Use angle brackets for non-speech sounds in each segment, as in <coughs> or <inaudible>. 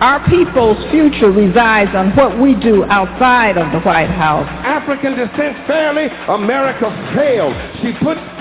our people's future resides on what we do outside of the White House. African descent fairly, America failed. She put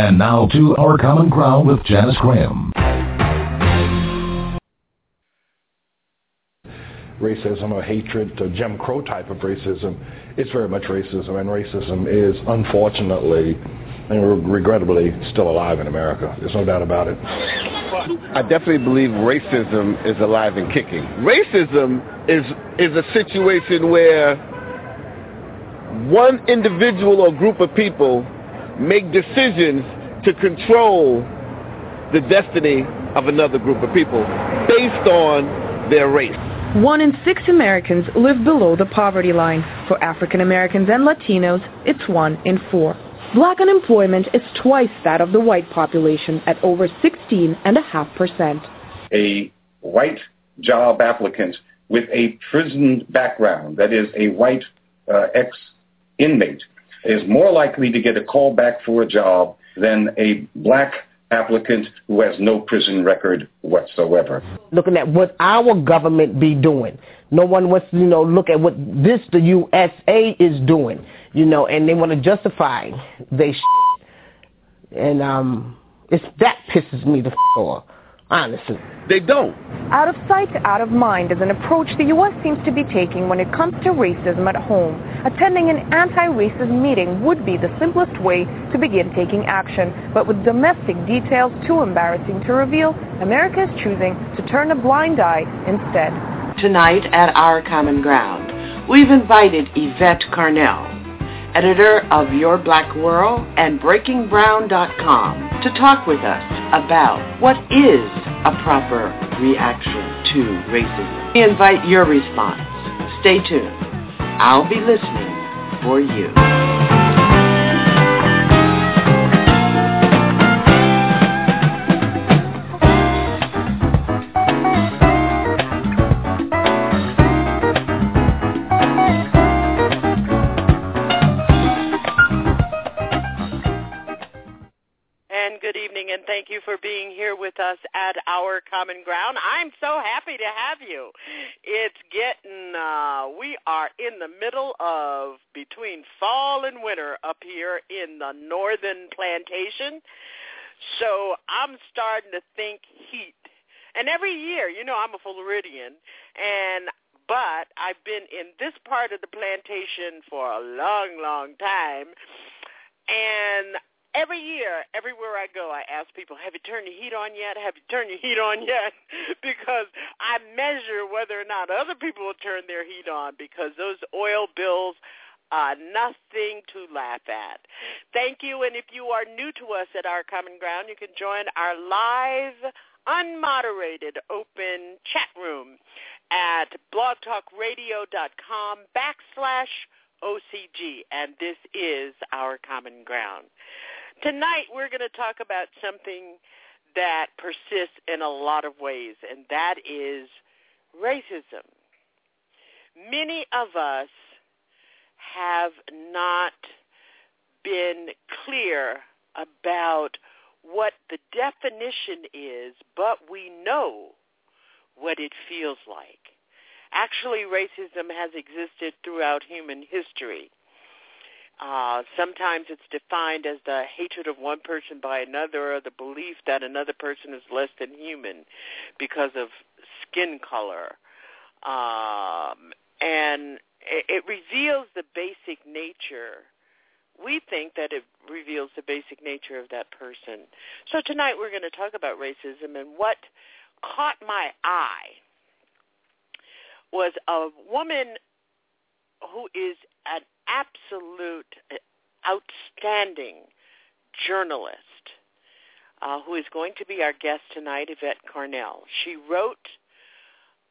And now to Our Common Ground with Janice Graham. racism or hatred, or Jim Crow type of racism. It's very much racism, and racism is unfortunately and regrettably still alive in America. There's no doubt about it. I definitely believe racism is alive and kicking. Racism is is a situation where one individual or group of people make decisions to control the destiny of another group of people based on their race. One in six Americans live below the poverty line. For African Americans and Latinos, it's one in four. Black unemployment is twice that of the white population at over 16.5%. A white job applicant with a prison background, that is a white uh, ex-inmate, is more likely to get a call back for a job than a black applicant who has no prison record whatsoever. Looking at what our government be doing. No one wants to, you know, look at what this, the USA, is doing, you know, and they want to justify they sh- And um, it's that pisses me the f- off, honestly. They don't. Out of sight, out of mind is an approach the U.S. seems to be taking when it comes to racism at home. Attending an anti-racist meeting would be the simplest way to begin taking action, but with domestic details too embarrassing to reveal, America is choosing to turn a blind eye instead. Tonight at Our Common Ground, we've invited Yvette Carnell, editor of Your Black World and BreakingBrown.com, to talk with us about what is a proper reaction to racism. We invite your response. Stay tuned. I'll be listening for you. You for being here with us at Our Common Ground. I'm so happy to have you. It's getting, uh, we are in the middle of between fall and winter up here in the northern plantation. So I'm starting to think heat. And every year, you know, I'm a Floridian, and but I've been in this part of the plantation for a long, long time. And every year, everywhere I go, I ask people, have you turned the heat on yet? Have you turned your heat on <laughs> yet? because I measure whether or not other people will turn their heat on because those oil bills are nothing to laugh at. Thank you. And if you are new to us at Our Common Ground, you can join our live unmoderated open chat room at blogtalkradio.com backslash OCG, and this is our common ground. Tonight we're going to talk about something that persists in a lot of ways, and that is racism. Many of us have not been clear about what the definition is, but we know what it feels like. Actually, racism has existed throughout human history. Uh, sometimes it's defined as the hatred of one person by another or the belief that another person is less than human because of skin color. Um, and it, it reveals the basic nature we think that it reveals the basic nature of that person. So tonight we're going to talk about racism and what caught my eye was a woman who is an absolute outstanding journalist uh, who is going to be our guest tonight, Yvette Carnell. She wrote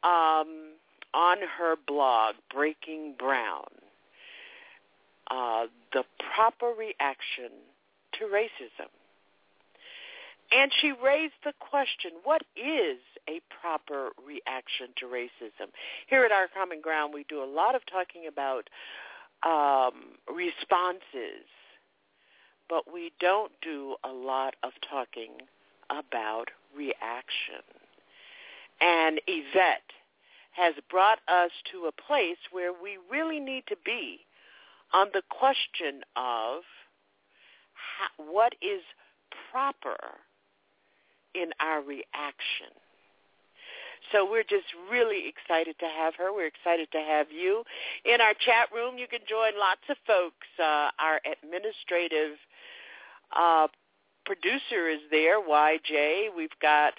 um, on her blog, Breaking Brown, uh, the proper reaction to racism. And she raised the question, what is a proper reaction to racism? Here at Our Common Ground, we do a lot of talking about um, responses, but we don't do a lot of talking about reaction. And Yvette has brought us to a place where we really need to be on the question of how, what is proper in our reaction. So we're just really excited to have her. We're excited to have you. In our chat room, you can join lots of folks. Uh, our administrative uh, producer is there, YJ. We've got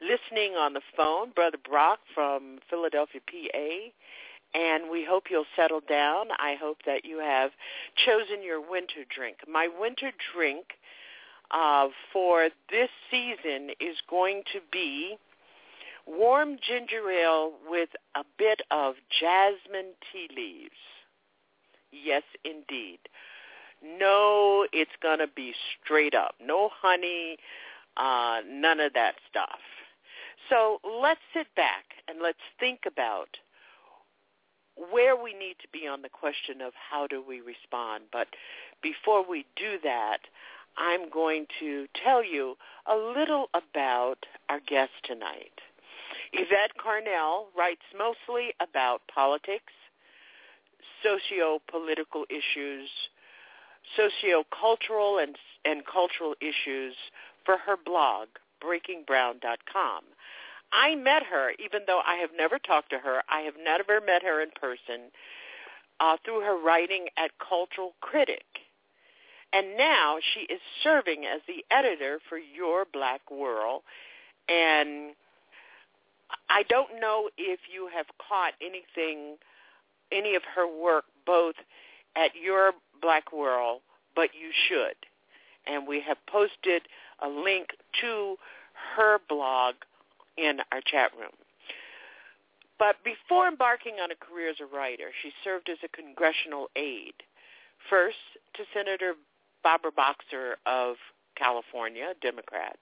listening on the phone, Brother Brock from Philadelphia, PA and we hope you'll settle down. I hope that you have chosen your winter drink. My winter drink uh, for this season is going to be warm ginger ale with a bit of jasmine tea leaves. Yes, indeed. No, it's going to be straight up. No honey, uh, none of that stuff. So let's sit back and let's think about where we need to be on the question of how do we respond. But before we do that, I'm going to tell you a little about our guest tonight. Yvette Carnell writes mostly about politics, socio-political issues, socio-cultural and, and cultural issues for her blog, breakingbrown.com. I met her, even though I have never talked to her. I have never met her in person uh, through her writing at Cultural Critic. And now she is serving as the editor for Your Black World. And I don't know if you have caught anything, any of her work, both at Your Black World, but you should. And we have posted a link to her blog in our chat room. But before embarking on a career as a writer, she served as a congressional aide, first to Senator Barbara Boxer of California, Democrat,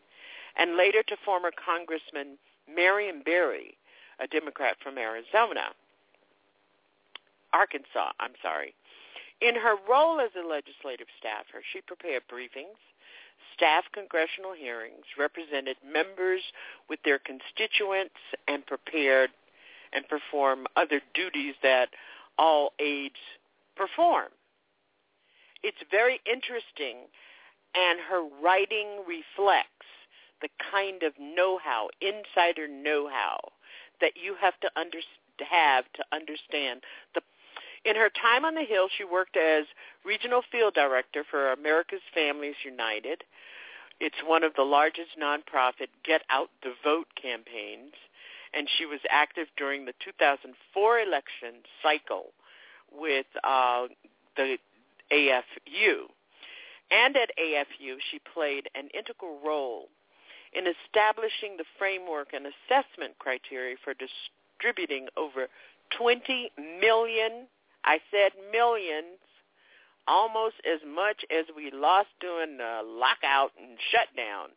and later to former Congressman Marion Berry, a Democrat from Arizona, Arkansas, I'm sorry. In her role as a legislative staffer, she prepared briefings, staff congressional hearings, represented members with their constituents, and prepared and perform other duties that all aides perform. It's very interesting, and her writing reflects the kind of know-how, insider know-how, that you have to under, have to understand the in her time on the Hill, she worked as regional field director for America's Families United. It's one of the largest nonprofit Get Out the Vote campaigns, and she was active during the 2004 election cycle with uh, the AFU. And at AFU, she played an integral role in establishing the framework and assessment criteria for distributing over 20 million, I said millions, almost as much as we lost during the lockout and shutdown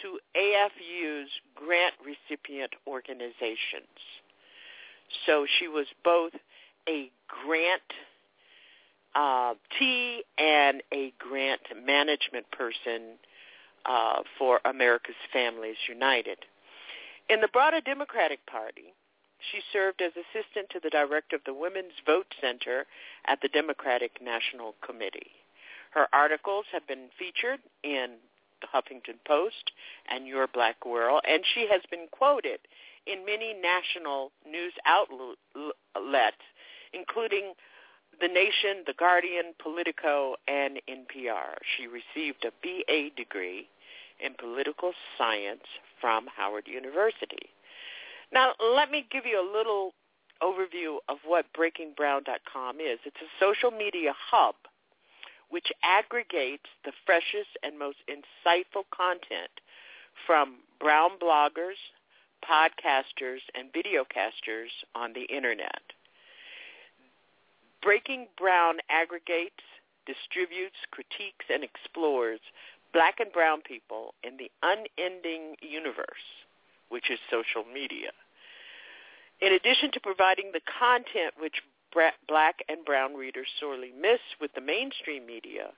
to AFU's grant recipient organizations. So she was both a grant uh, T and a grant management person uh, for America's Families United. In the broader Democratic Party, she served as assistant to the director of the Women's Vote Center at the Democratic National Committee. Her articles have been featured in the Huffington Post and Your Black World, and she has been quoted in many national news outlets, including The Nation, The Guardian, Politico, and NPR. She received a BA degree in political science from Howard University. Now, let me give you a little overview of what BreakingBrown.com is. It's a social media hub which aggregates the freshest and most insightful content from brown bloggers, podcasters, and videocasters on the Internet. Breaking Brown aggregates, distributes, critiques, and explores black and brown people in the unending universe, which is social media. In addition to providing the content which black and brown readers sorely miss with the mainstream media,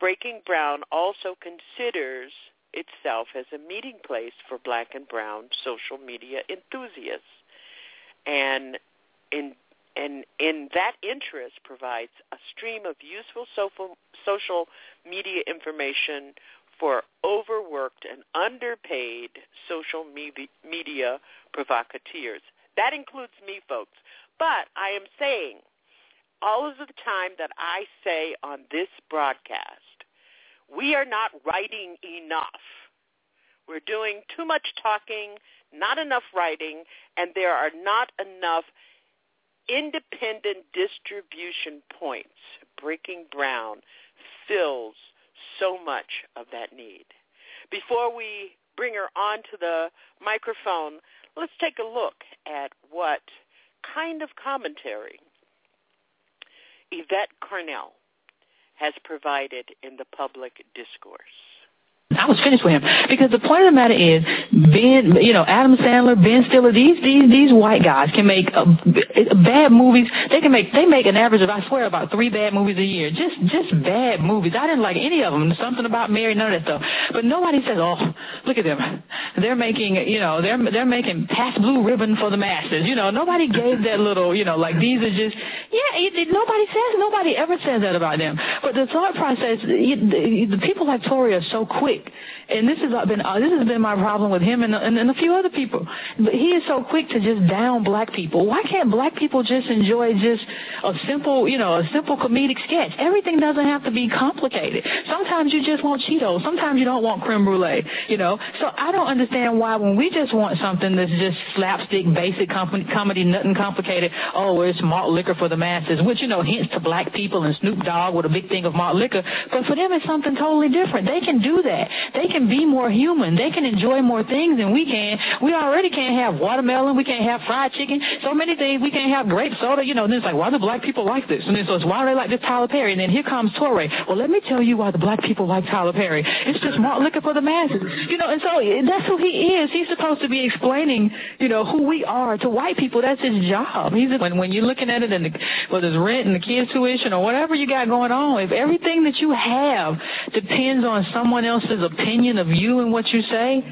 Breaking Brown also considers itself as a meeting place for black and brown social media enthusiasts. And in and in that interest provides a stream of useful social, media information for overworked and underpaid social media provocateurs. That includes me, folks. But I am saying all of the time that I say on this broadcast, we are not writing enough. We're doing too much talking, not enough writing, and there are not enough independent distribution points. Breaking Brown fills so much of that need. Before we bring her onto the microphone, let's take a look at what kind of commentary Yvette Carnell has provided in the public discourse. I was finished with him because the point of the matter is, Ben, you know, Adam Sandler, Ben Stiller, these these these white guys can make uh, bad movies. They can make they make an average of I swear about three bad movies a year. Just just bad movies. I didn't like any of them. Something about Mary, none of that stuff. But nobody says, oh, look at them. They're making you know they're they're making Pabst Blue Ribbon for the masses. You know, nobody gave that little you know like these are just yeah. It, it, nobody says nobody ever says that about them. But the thought process, the, the people like Touré are so quick quick. And this has been uh, this has been my problem with him and, and, and a few other people. But he is so quick to just down black people. Why can't black people just enjoy just a simple, you know, a simple comedic sketch? Everything doesn't have to be complicated. Sometimes you just want Cheetos. Sometimes you don't want creme brulee. You know, so I don't understand why when we just want something that's just slapstick, basic com- comedy, nothing complicated. Oh, it's malt liquor for the masses, which you know hints to black people and Snoop Dogg with a big thing of malt liquor. But for them, it's something totally different. They can do that. They can be more human. They can enjoy more things than we can. We already can't have watermelon. We can't have fried chicken. So many things. We can't have grape soda. You know, and it's like, why do black people like this? And then so it's why they like this Tyler Perry? And then here comes Touré. Well, let me tell you why the black people like Tyler Perry. It's just malt liquor for the masses. You know, and so eh, that's who he is. He's supposed to be explaining, you know, who we are to white people. That's his job. He's when when you're looking at it and the, whether it's rent and the kids' tuition or whatever you got going on, if everything that you have depends on someone else's opinion of you and what you say,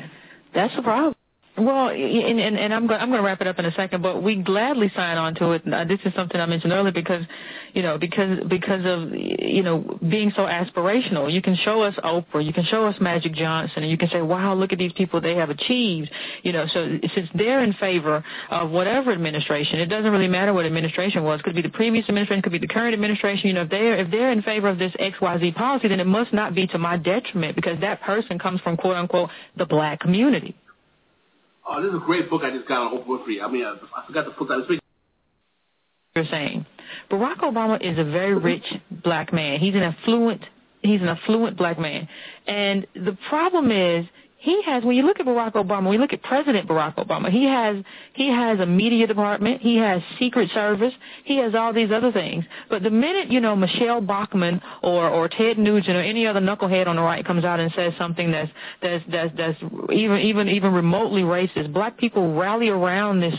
that's the problem. Well, and, and, and I'm going I'm going to wrap it up in a second, but we gladly sign on to it. This is something I mentioned earlier because, you know, because because of you know being so aspirational. You can show us Oprah, you can show us Magic Johnson, and you can say, wow, look at these people they have achieved. You know, so since they're in favor of whatever administration, it doesn't really matter what administration was. Could be the previous administration, could be the current administration. You know, if they're if they're in favor of this X Y Z policy, then it must not be to my detriment because that person comes from quote unquote the black community. Oh, this is a great book I just got on Oprah Winfrey. I mean, I, I forgot the book. I was You're saying Barack Obama is a very rich black man. He's an affluent. He's an affluent black man, and the problem is he has when you look at Barack Obama, when you look at President Barack Obama, he has he has a media department, he has Secret Service, he has all these other things. But the minute you know Michele Bachmann or or Ted Nugent or any other knucklehead on the right comes out and says something that's that's that's that's even even even remotely racist, black people rally around this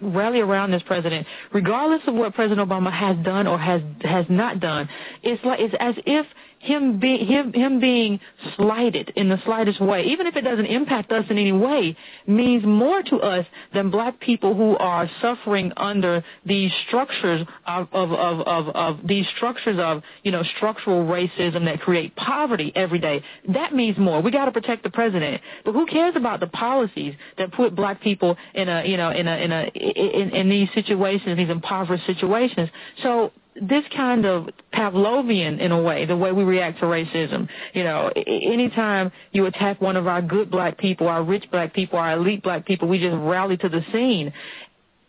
rally around this president, regardless of what President Obama has done or has has not done. It's like it's as if him be, him him being slighted in the slightest way, even if it doesn't impact us in any way, means more to us than black people who are suffering under these structures of of of of, of these structures of you know structural racism that create poverty every day. That means more. We got to protect the president, but who cares about the policies that put black people in a you know in a in a in, in these situations, these impoverished situations? So this kind of Pavlovian in a way, the way we react to racism. You know, anytime you attack one of our good black people, our rich black people, our elite black people, we just rally to the scene.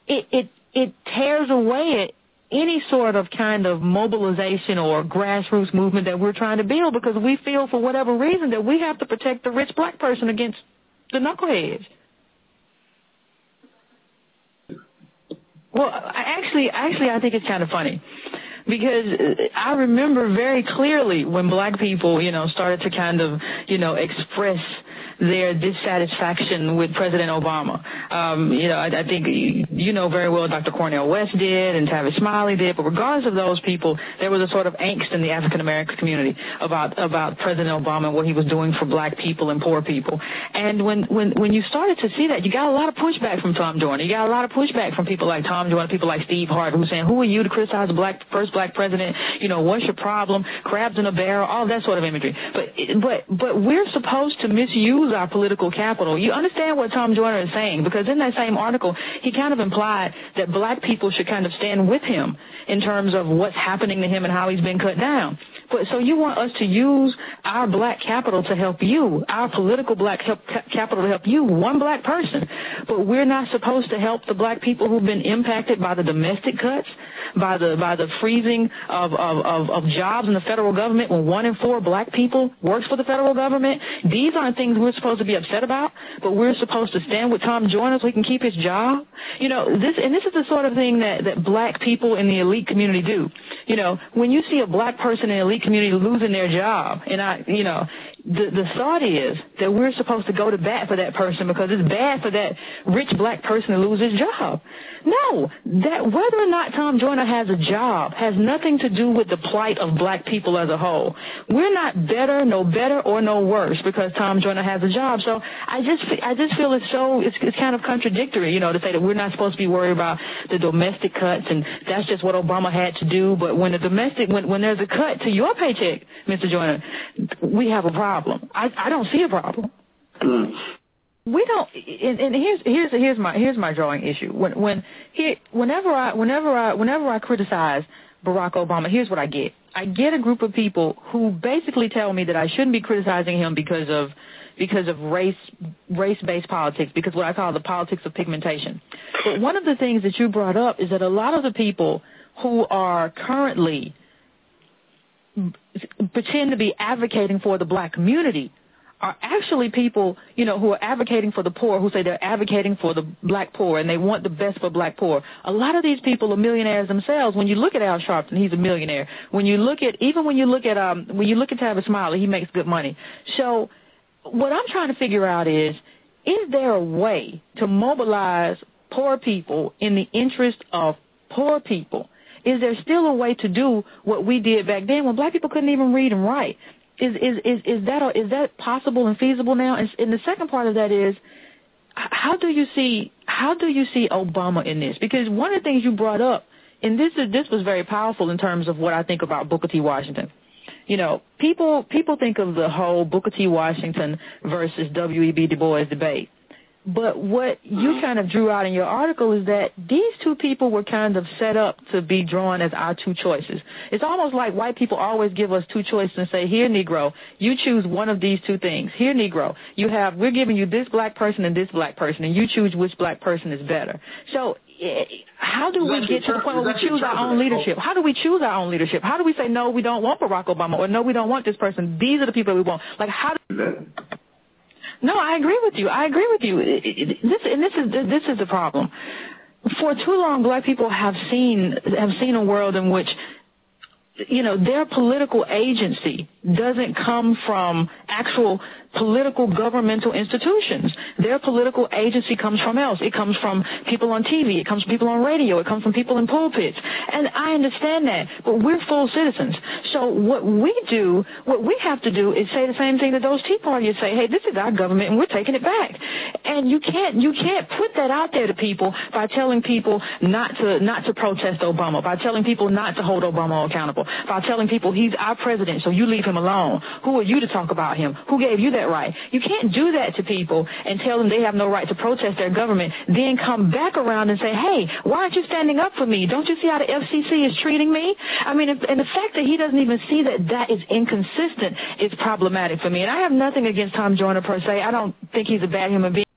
It it it tears away any sort of kind of mobilization or grassroots movement that we're trying to build because we feel for whatever reason that we have to protect the rich black person against the knuckleheads. Well, actually, actually, I think it's kind of funny because I remember very clearly when black people, you know, started to kind of, you know, express their dissatisfaction with President Obama. Um, you know, I, I think you know very well Dr. Cornel West did and Tavis Smiley did, but regardless of those people, there was a sort of angst in the African American community about about President Obama and what he was doing for black people and poor people. And when when when you started to see that, you got a lot of pushback from Tom Joyner. You got a lot of pushback from people like Tom Joyner, people like Steve Hart, who were saying, "Who are you to criticize the black first black president? You know, what's your problem? Crabs in a barrel, all that sort of imagery." But but but we're supposed to misuse our political capital. You understand what Tom Joyner is saying because in that same article, he kind of implied that black people should kind of stand with him in terms of what's happening to him and how he's been cut down. But so you want us to use our black capital to help you, our political black help, capital to help you, one black person. But we're not supposed to help the black people who've been impacted by the domestic cuts, by the by the freezing of of, of, of jobs in the federal government when one in four black people works for the federal government. These aren't things we're supposed to be upset about, but we're supposed to stand with Tom Joyner so he can keep his job. You know, this and this is the sort of thing that that black people in the elite community do. You know, when you see a black person in the elite community losing their job, and I, you know, the the thought is that we're supposed to go to bat for that person because it's bad for that rich black person to lose his job. No, that whether or not Tom Joyner has a job has nothing to do with the plight of black people as a whole. We're not better, no better or no worse because Tom Joyner has a job. So I just I just feel it's so it's, it's kind of contradictory, you know, to say that we're not supposed to be worried about the domestic cuts and that's just what Obama had to do. But when the domestic when when there's a cut to your paycheck, Mr. Joyner, we have a problem. I I don't see a problem. Hmm. we don't and, and here's here's here's my here's my drawing issue. When when here whenever i whenever i whenever i criticize barack obama here's what i get. I get a group of people who basically tell me that i shouldn't be criticizing him because of because of race race based politics because what i call the politics of pigmentation. But one of the things that you brought up is that a lot of the people who are currently pretend to be advocating for the black community are actually people, you know, who are advocating for the poor, who say they're advocating for the black poor and they want the best for black poor. A lot of these people are millionaires themselves. When you look at Al Sharpton, he's a millionaire. When you look at, even when you look at, um, when you look at Tavis Smiley, he makes good money. So what I'm trying to figure out is, is there a way to mobilize poor people in the interest of poor people? Is there still a way to do what we did back then when black people couldn't even read and write? Is is is is that a, is that possible and feasible now? And, and the second part of that is how do you see how do you see Obama in this? Because one of the things you brought up, and this is this was very powerful in terms of what I think about Booker T. Washington. You know, people people think of the whole Booker T. Washington versus W.E.B. Du Bois debate. But what you kind of drew out in your article is that these two people were kind of set up to be drawn as our two choices. It's almost like white people always give us two choices and say, here, Negro, you choose one of these two things. Here, Negro, you have, we're giving you this black person and this black person, and you choose which black person is better. So eh, how do we get to the point where we choose our own leadership? How do we choose our own leadership? How do we say, no, we don't want Barack Obama, or no, we don't want this person. These are the people we want. Like, how do... No, I agree with you. I agree with you. This and this is this is the problem. For too long, black people have seen have seen a world in which you know their political agency doesn't come from actual political governmental institutions. Their political agency comes from else. It comes from people on TV. It comes from people on radio. It comes from people in pulpits. And I understand that, but we're full citizens. So what we do, what we have to do is say the same thing that those Tea Partiers say. Hey, this is our government, and we're taking it back. And you can't you can't put that out there to people by telling people not to not to protest Obama, by telling people not to hold Obama accountable, by telling people he's our president, so you leave him alone. Who are you to talk about him? Who gave you that right? You can't do that to people and tell them they have no right to protest their government, then come back around and say, hey, why aren't you standing up for me? Don't you see how the FCC is treating me? I mean, and the fact that he doesn't even see that that is inconsistent is problematic for me. And I have nothing against Tom Joyner per se. I don't think he's a bad human being.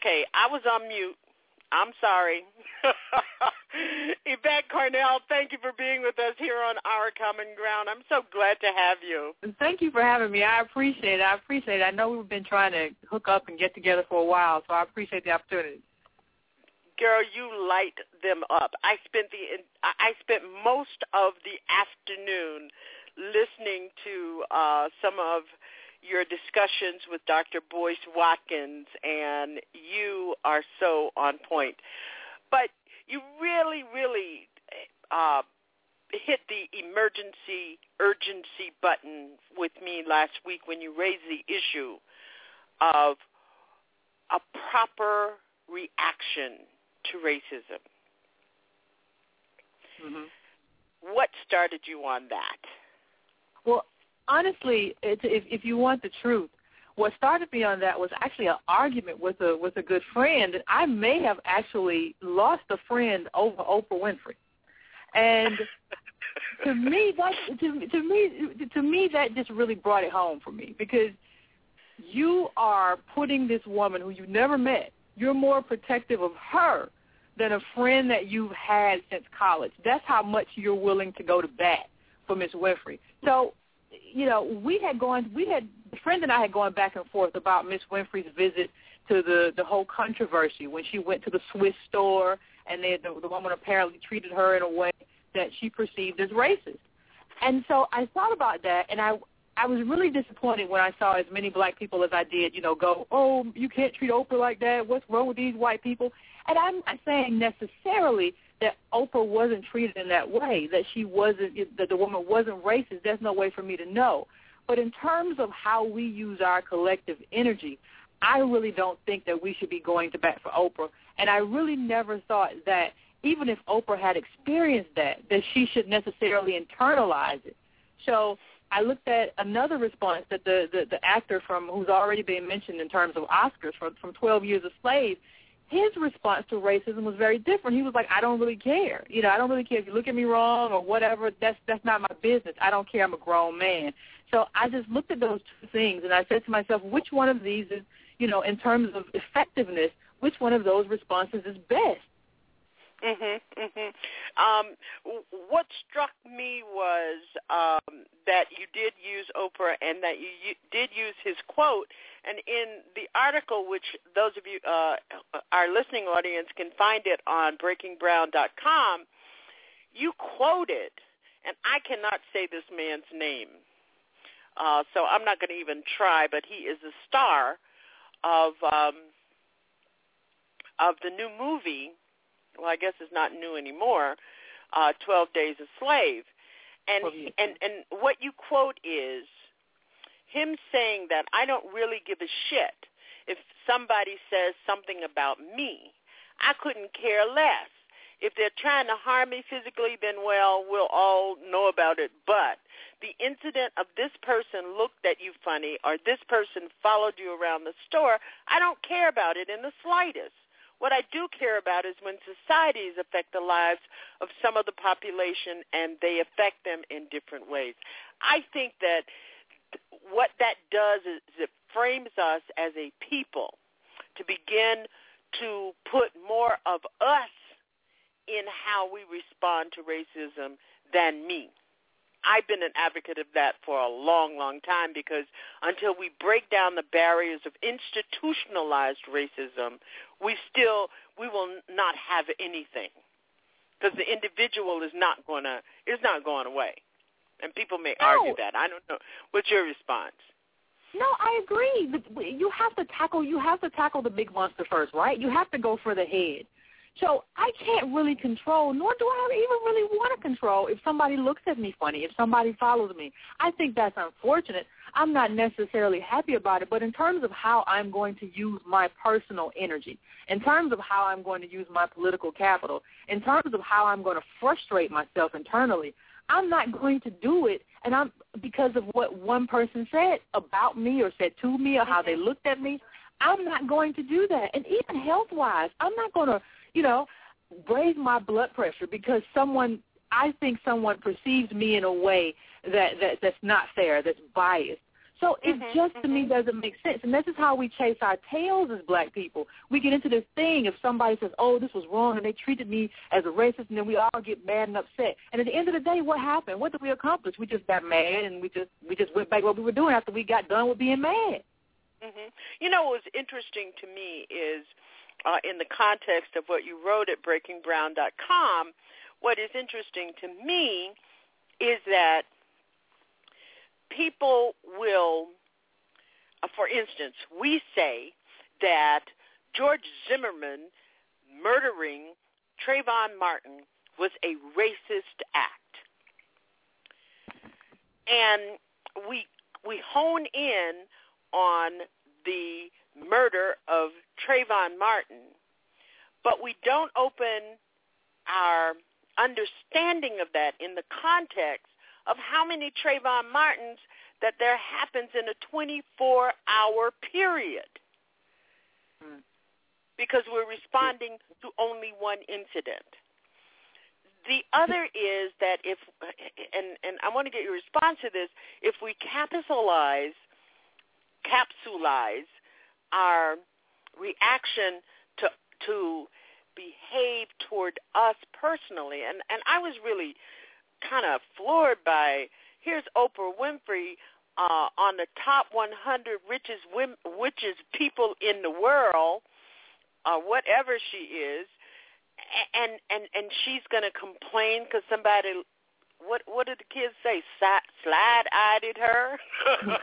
Okay, I was on mute. I'm sorry. <laughs> Yvette Carnell, thank you for being with us here on Our Common Ground. I'm so glad to have you. Thank you for having me. I appreciate it. I appreciate it. I know we've been trying to hook up and get together for a while, so I appreciate the opportunity. Girl, you light them up. I spent the I spent most of the afternoon listening to uh, some of your discussions with Dr. Boyce Watkins, and you are so on point. But you really, really uh, hit the emergency urgency button with me last week when you raised the issue of a proper reaction to racism. Mm-hmm. What started you on that? Well, honestly, if if you want the truth, what started me on that was actually an argument with a with a good friend. I may have actually lost a friend over Oprah Winfrey, and <laughs> to me that to, to me to me that just really brought it home for me because you are putting this woman who you never met. You're more protective of her than a friend that you've had since college. That's how much you're willing to go to bat for Miss Winfrey. So you know, we had gone, we had, friend and I had gone back and forth about Miss Winfrey's visit to the the whole controversy when she went to the Swiss store and they, the, the woman apparently treated her in a way that she perceived as racist. And so I thought about that, and I I was really disappointed when I saw as many black people as I did, you know, go, oh, you can't treat Oprah like that. What's wrong with these white people? And I'm not saying necessarily that Oprah wasn't treated in that way, that she wasn't, that the woman wasn't racist. There's no way for me to know. But in terms of how we use our collective energy, I really don't think that we should be going to bat for Oprah. And I really never thought that even if Oprah had experienced that, that she should necessarily internalize it. So I looked at another response that the, the the actor from who's already been mentioned in terms of Oscars from from Twelve Years a Slave. His response to racism was very different. He was like, "I don't really care. You know, I don't really care if you look at me wrong or whatever. That's that's not my business. I don't care. I'm a grown man." So I just looked at those two things and I said to myself, which one of these is, you know, in terms of effectiveness, which one of those responses is best? Mhm. Mhm. Um, what struck me was um, that you did use Oprah and that you, you did use his quote. And in the article, which those of you, uh, our listening audience, can find it on BreakingBrown.com, you quoted, and I cannot say this man's name, uh, so I'm not going to even try. But he is a star of um, of the new movie well, I guess it's not new anymore, uh, 12 Days a Slave. And, and, and what you quote is him saying that I don't really give a shit if somebody says something about me. I couldn't care less. If they're trying to harm me physically, then well, we'll all know about it. But the incident of this person looked at you funny or this person followed you around the store, I don't care about it in the slightest. What I do care about is when societies affect the lives of some of the population and they affect them in different ways. I think that what that does is it frames us as a people to begin to put more of us in how we respond to racism than me. I've been an advocate of that for a long, long time because until we break down the barriers of institutionalized racism, we still we will not have anything because the individual is not going to is not going away, and people may no. argue that. I don't know. What's your response? No, I agree. You have to tackle you have to tackle the big monster first, right? You have to go for the head. So I can't really control, nor do I even really want to control if somebody looks at me funny, if somebody follows me. I think that's unfortunate. I'm not necessarily happy about it, but in terms of how I'm going to use my personal energy, in terms of how I'm going to use my political capital, in terms of how I'm going to frustrate myself internally, I'm not going to do it and I'm because of what one person said about me or said to me or how mm-hmm. they looked at me. I'm not going to do that. And even health wise, I'm not going to you know, raise my blood pressure because someone I think someone perceives me in a way that, that that's not fair, that's biased. So it mm-hmm, just to mm-hmm. me doesn't make sense. And this is how we chase our tails as black people. We get into this thing if somebody says, Oh, this was wrong and they treated me as a racist and then we all get mad and upset. And at the end of the day what happened? What did we accomplish? We just got mad and we just we just went back to what we were doing after we got done with being mad. Mhm. You know what was interesting to me is uh, in the context of what you wrote at breakingbrown.com, what is interesting to me is that people will, uh, for instance, we say that George Zimmerman murdering Trayvon Martin was a racist act. And we we hone in on the murder of Trayvon Martin, but we don't open our understanding of that in the context of how many Trayvon Martins that there happens in a 24-hour period. Because we're responding to only one incident. The other is that if, and, and I want to get your response to this, if we capitalize, capsulize our reaction to to behave toward us personally. And and I was really kind of floored by here's Oprah Winfrey uh, on the top 100 richest women, richest people in the world, uh, whatever she is, and and and she's going to complain because somebody. What what did the kids say? Slide eyed her,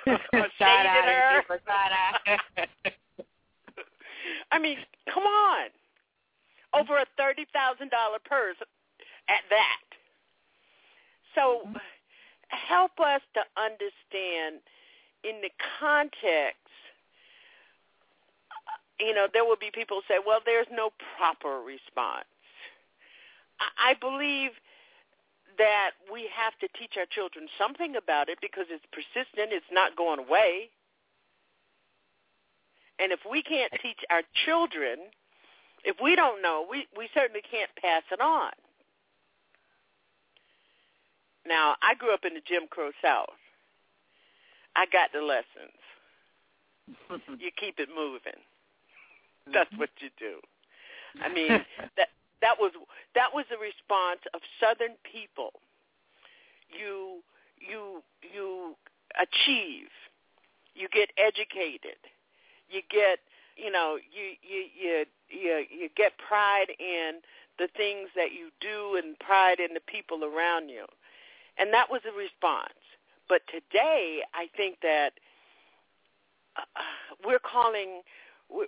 <laughs> or shaded her. <laughs> I mean, come on. Over a thirty thousand dollar purse at that. So help us to understand in the context you know, there will be people say, well, there's no proper response. I believe that we have to teach our children something about it because it's persistent, it's not going away. And if we can't teach our children, if we don't know, we, we certainly can't pass it on. Now, I grew up in the Jim Crow South. I got the lessons. <laughs> you keep it moving. That's what you do. I mean, that <laughs> that was that was the response of Southern people. You you you achieve, you get educated, you get you know you you you you, you get pride in the things that you do and pride in the people around you, and that was a response. But today, I think that uh, we're calling. We're,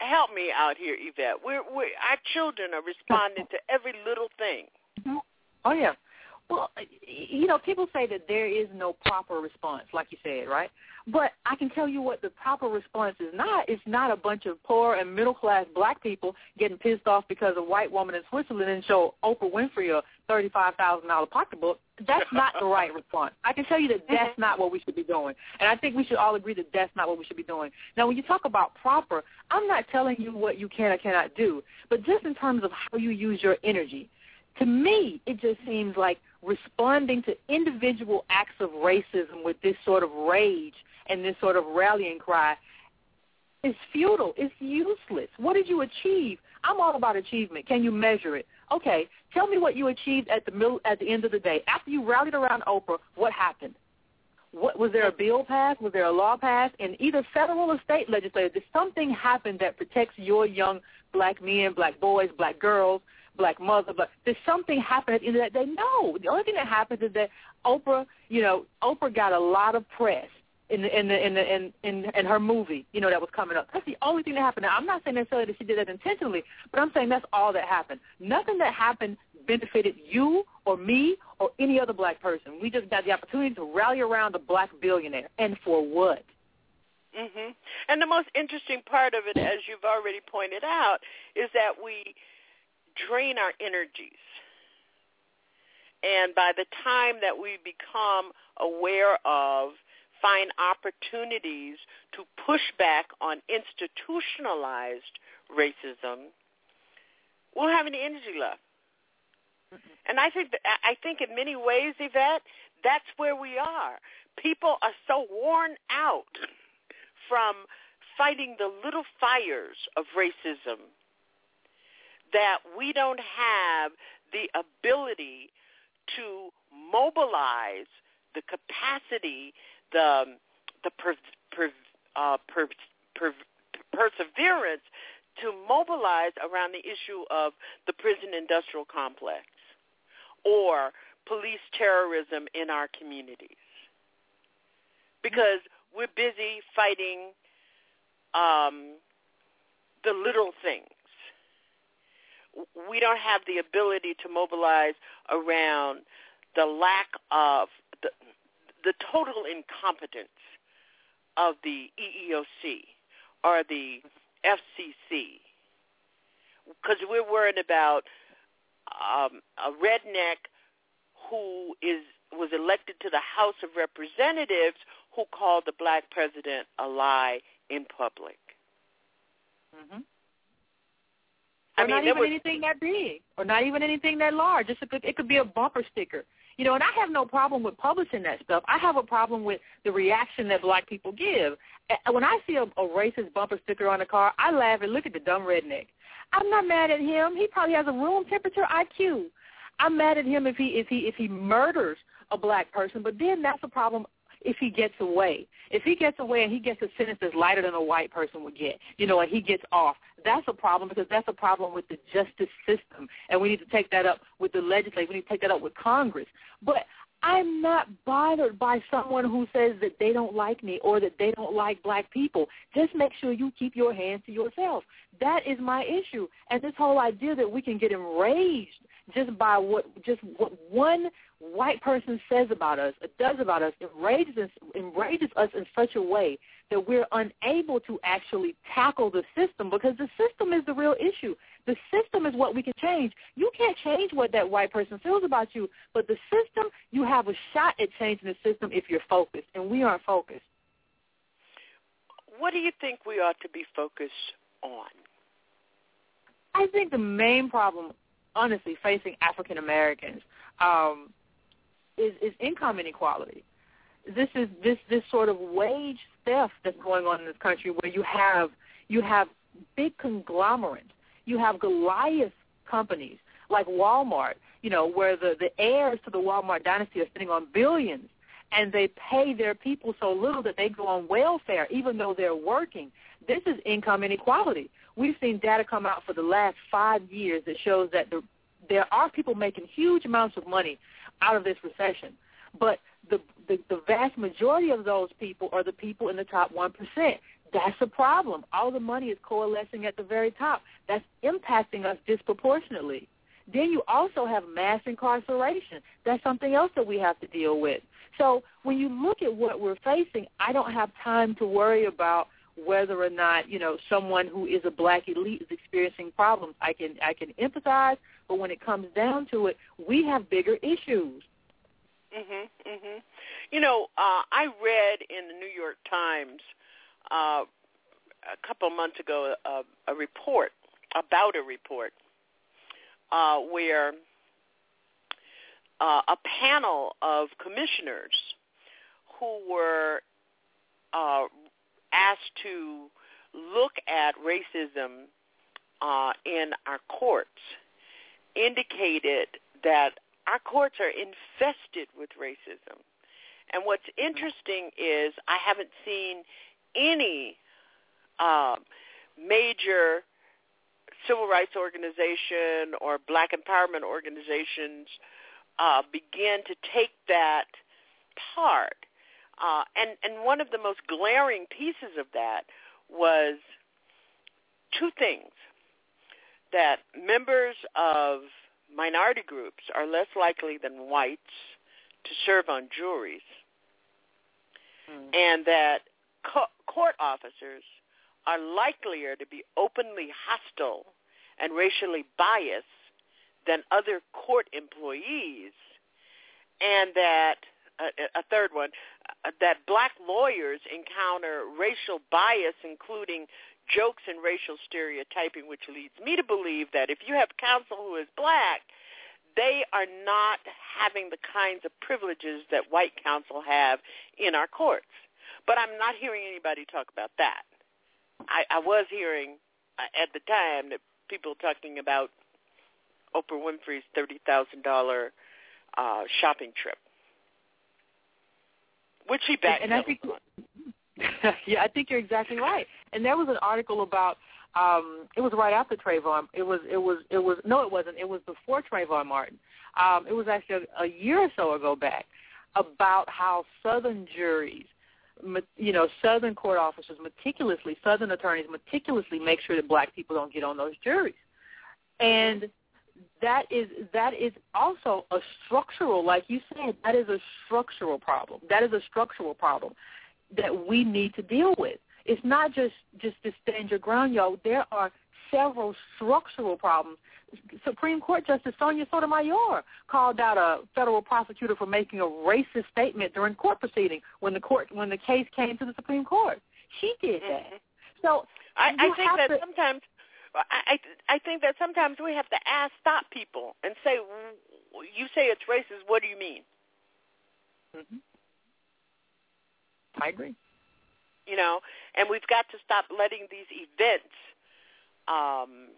help me out here, Yvette. We're, we're our children are responding to every little thing. Oh yeah. Well, you know, people say that there is no proper response, like you said, right? But I can tell you what the proper response is not. It's not a bunch of poor and middle class black people getting pissed off because a white woman in Switzerland didn't show Oprah Winfrey a thirty-five thousand dollar pocketbook. That's not the right response. I can tell you that that's not what we should be doing, and I think we should all agree that that's not what we should be doing. Now, when you talk about proper, I'm not telling you what you can or cannot do, but just in terms of how you use your energy. To me, it just seems like responding to individual acts of racism with this sort of rage and this sort of rallying cry is futile. It's useless. What did you achieve? I'm all about achievement. Can you measure it? Okay, tell me what you achieved at the middle at the end of the day. After you rallied around Oprah, what happened? What was there a bill passed? Was there a law passed? In either federal or state legislature, did something happen that protects your young black men, black boys, black girls, black mother? But did something happen at the end of that day? No. The only thing that happened is that Oprah, you know, Oprah got a lot of press in the in the in the in in, in her movie, you know, that was coming up. That's the only thing that happened. Now, I'm not saying necessarily that she did that intentionally, but I'm saying that's all that happened. Nothing that happened benefited you or me or any other black person. We just got the opportunity to rally around a black billionaire, and for what? Mhm. And the most interesting part of it, as you've already pointed out, is that we drain our energies. And by the time that we become aware of find opportunities to push back on institutionalized racism, we'll have any energy left. Mm-hmm. And I think that, I think in many ways, Yvette, that's where we are. People are so worn out from fighting the little fires of racism that we don't have the ability to mobilize the capacity the the per, per, uh, per, per, perseverance to mobilize around the issue of the prison industrial complex or police terrorism in our communities because we're busy fighting um, the little things. We don't have the ability to mobilize around the lack of the, the total incompetence of the EEOC or the FCC because we're worried about um, a redneck who is was elected to the House of Representatives who called the black president a lie in public. Mm-hmm. I or mean, not even was, anything that big, or not even anything that large. Just a, it could be a bumper sticker. You know, and I have no problem with publishing that stuff. I have a problem with the reaction that black people give. When I see a, a racist bumper sticker on a car, I laugh and look at the dumb redneck. I'm not mad at him. He probably has a room temperature IQ. I'm mad at him if he if he if he murders a black person, but then that's a problem if he gets away. If he gets away and he gets a sentence that's lighter than a white person would get, you know, and he gets off, that's a problem because that's a problem with the justice system. And we need to take that up with the legislature. We need to take that up with Congress. But I'm not bothered by someone who says that they don't like me or that they don't like black people. Just make sure you keep your hands to yourself. That is my issue. And this whole idea that we can get enraged just by what just what one white person says about us, or does about us, enrages us, enrages us in such a way that we're unable to actually tackle the system because the system is the real issue. The system is what we can change. You can't change what that white person feels about you, but the system, you have a shot at changing the system if you're focused, and we aren't focused. What do you think we ought to be focused on? I think the main problem, honestly, facing African Americans um, is, is income inequality. This is this this sort of wage theft that's going on in this country, where you have you have big conglomerates, you have Goliath companies like Walmart, you know, where the the heirs to the Walmart dynasty are sitting on billions, and they pay their people so little that they go on welfare even though they're working. This is income inequality. We've seen data come out for the last five years that shows that the, there are people making huge amounts of money out of this recession, but the, the the vast majority of those people are the people in the top one percent. That's a problem. All the money is coalescing at the very top. That's impacting us disproportionately. Then you also have mass incarceration. That's something else that we have to deal with. So when you look at what we're facing, I don't have time to worry about whether or not you know someone who is a black elite is experiencing problems. I can I can empathize, but when it comes down to it, we have bigger issues. Mhm. Mhm. You know, uh, I read in the New York Times uh, a couple of months ago a, a report about a report uh, where uh, a panel of commissioners who were uh, asked to look at racism uh, in our courts indicated that our courts are infested with racism. And what's interesting is I haven't seen any uh, major civil rights organization or black empowerment organizations uh, begin to take that part. Uh, and, and one of the most glaring pieces of that was two things. That members of minority groups are less likely than whites to serve on juries, mm. and that co- court officers are likelier to be openly hostile and racially biased than other court employees, and that uh, a third one uh, that black lawyers encounter racial bias, including jokes and racial stereotyping, which leads me to believe that if you have counsel who is black, they are not having the kinds of privileges that white counsel have in our courts. But I'm not hearing anybody talk about that. I, I was hearing uh, at the time that people talking about Oprah Winfrey's thirty thousand dollar uh, shopping trip, which she backed and I think, <laughs> yeah, I think you're exactly right. And there was an article about um it was right after Trayvon. It was it was it was no, it wasn't. It was before Trayvon Martin. Um, it was actually a, a year or so ago back about how Southern juries you know, Southern court officers meticulously, Southern attorneys meticulously make sure that black people don't get on those juries. And that is that is also a structural, like you said, that is a structural problem. That is a structural problem that we need to deal with. It's not just just to stand your ground, y'all. There are several structural problems. Supreme Court Justice Sonia Sotomayor called out a federal prosecutor for making a racist statement during court proceeding when the court when the case came to the Supreme Court. She did that. Mm-hmm. So I, I think that to, sometimes I I think that sometimes we have to ask stop people and say you say it's racist. What do you mean? Mm-hmm. I agree. You know, and we've got to stop letting these events um,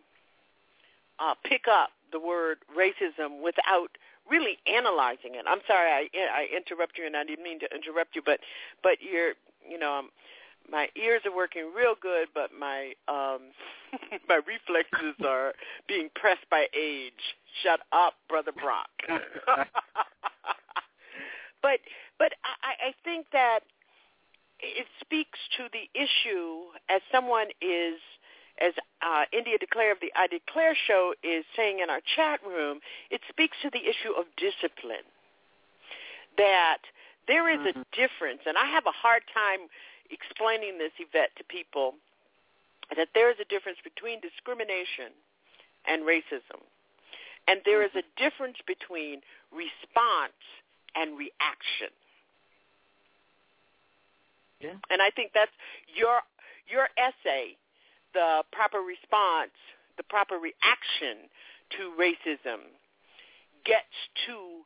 uh, pick up the word racism without really analyzing it. I'm sorry I, I interrupt you, and I didn't mean to interrupt you, but but you're you know um, my ears are working real good, but my um, <laughs> my reflexes are being pressed by age. Shut up, brother Brock. <laughs> <laughs> but but I, I think that it speaks to the issue as someone is as uh, India Declare of the I Declare show is saying in our chat room, it speaks to the issue of discipline. That there is Mm-hmm. a difference, and I have a hard time explaining this, Yvette, to people, that there is a difference between discrimination and racism. And there is a difference between response and reaction. Yeah. And I think that's your your essay, the proper response, the proper reaction to racism gets to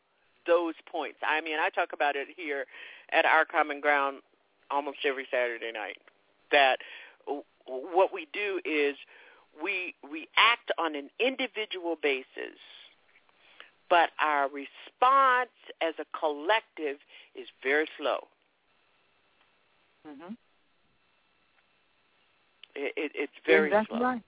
those points. I mean, I talk about it here at our common ground almost every Saturday night. That what we do is we react on an individual basis, but our response as a collective is very slow. Mm-hmm. It, it, it's very exactly slow. right.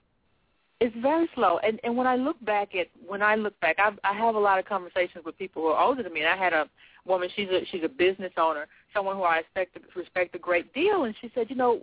It's very slow, and and when I look back at when I look back, I I have a lot of conversations with people who are older than me. And I had a woman; she's a she's a business owner, someone who I respect respect a great deal, and she said, you know,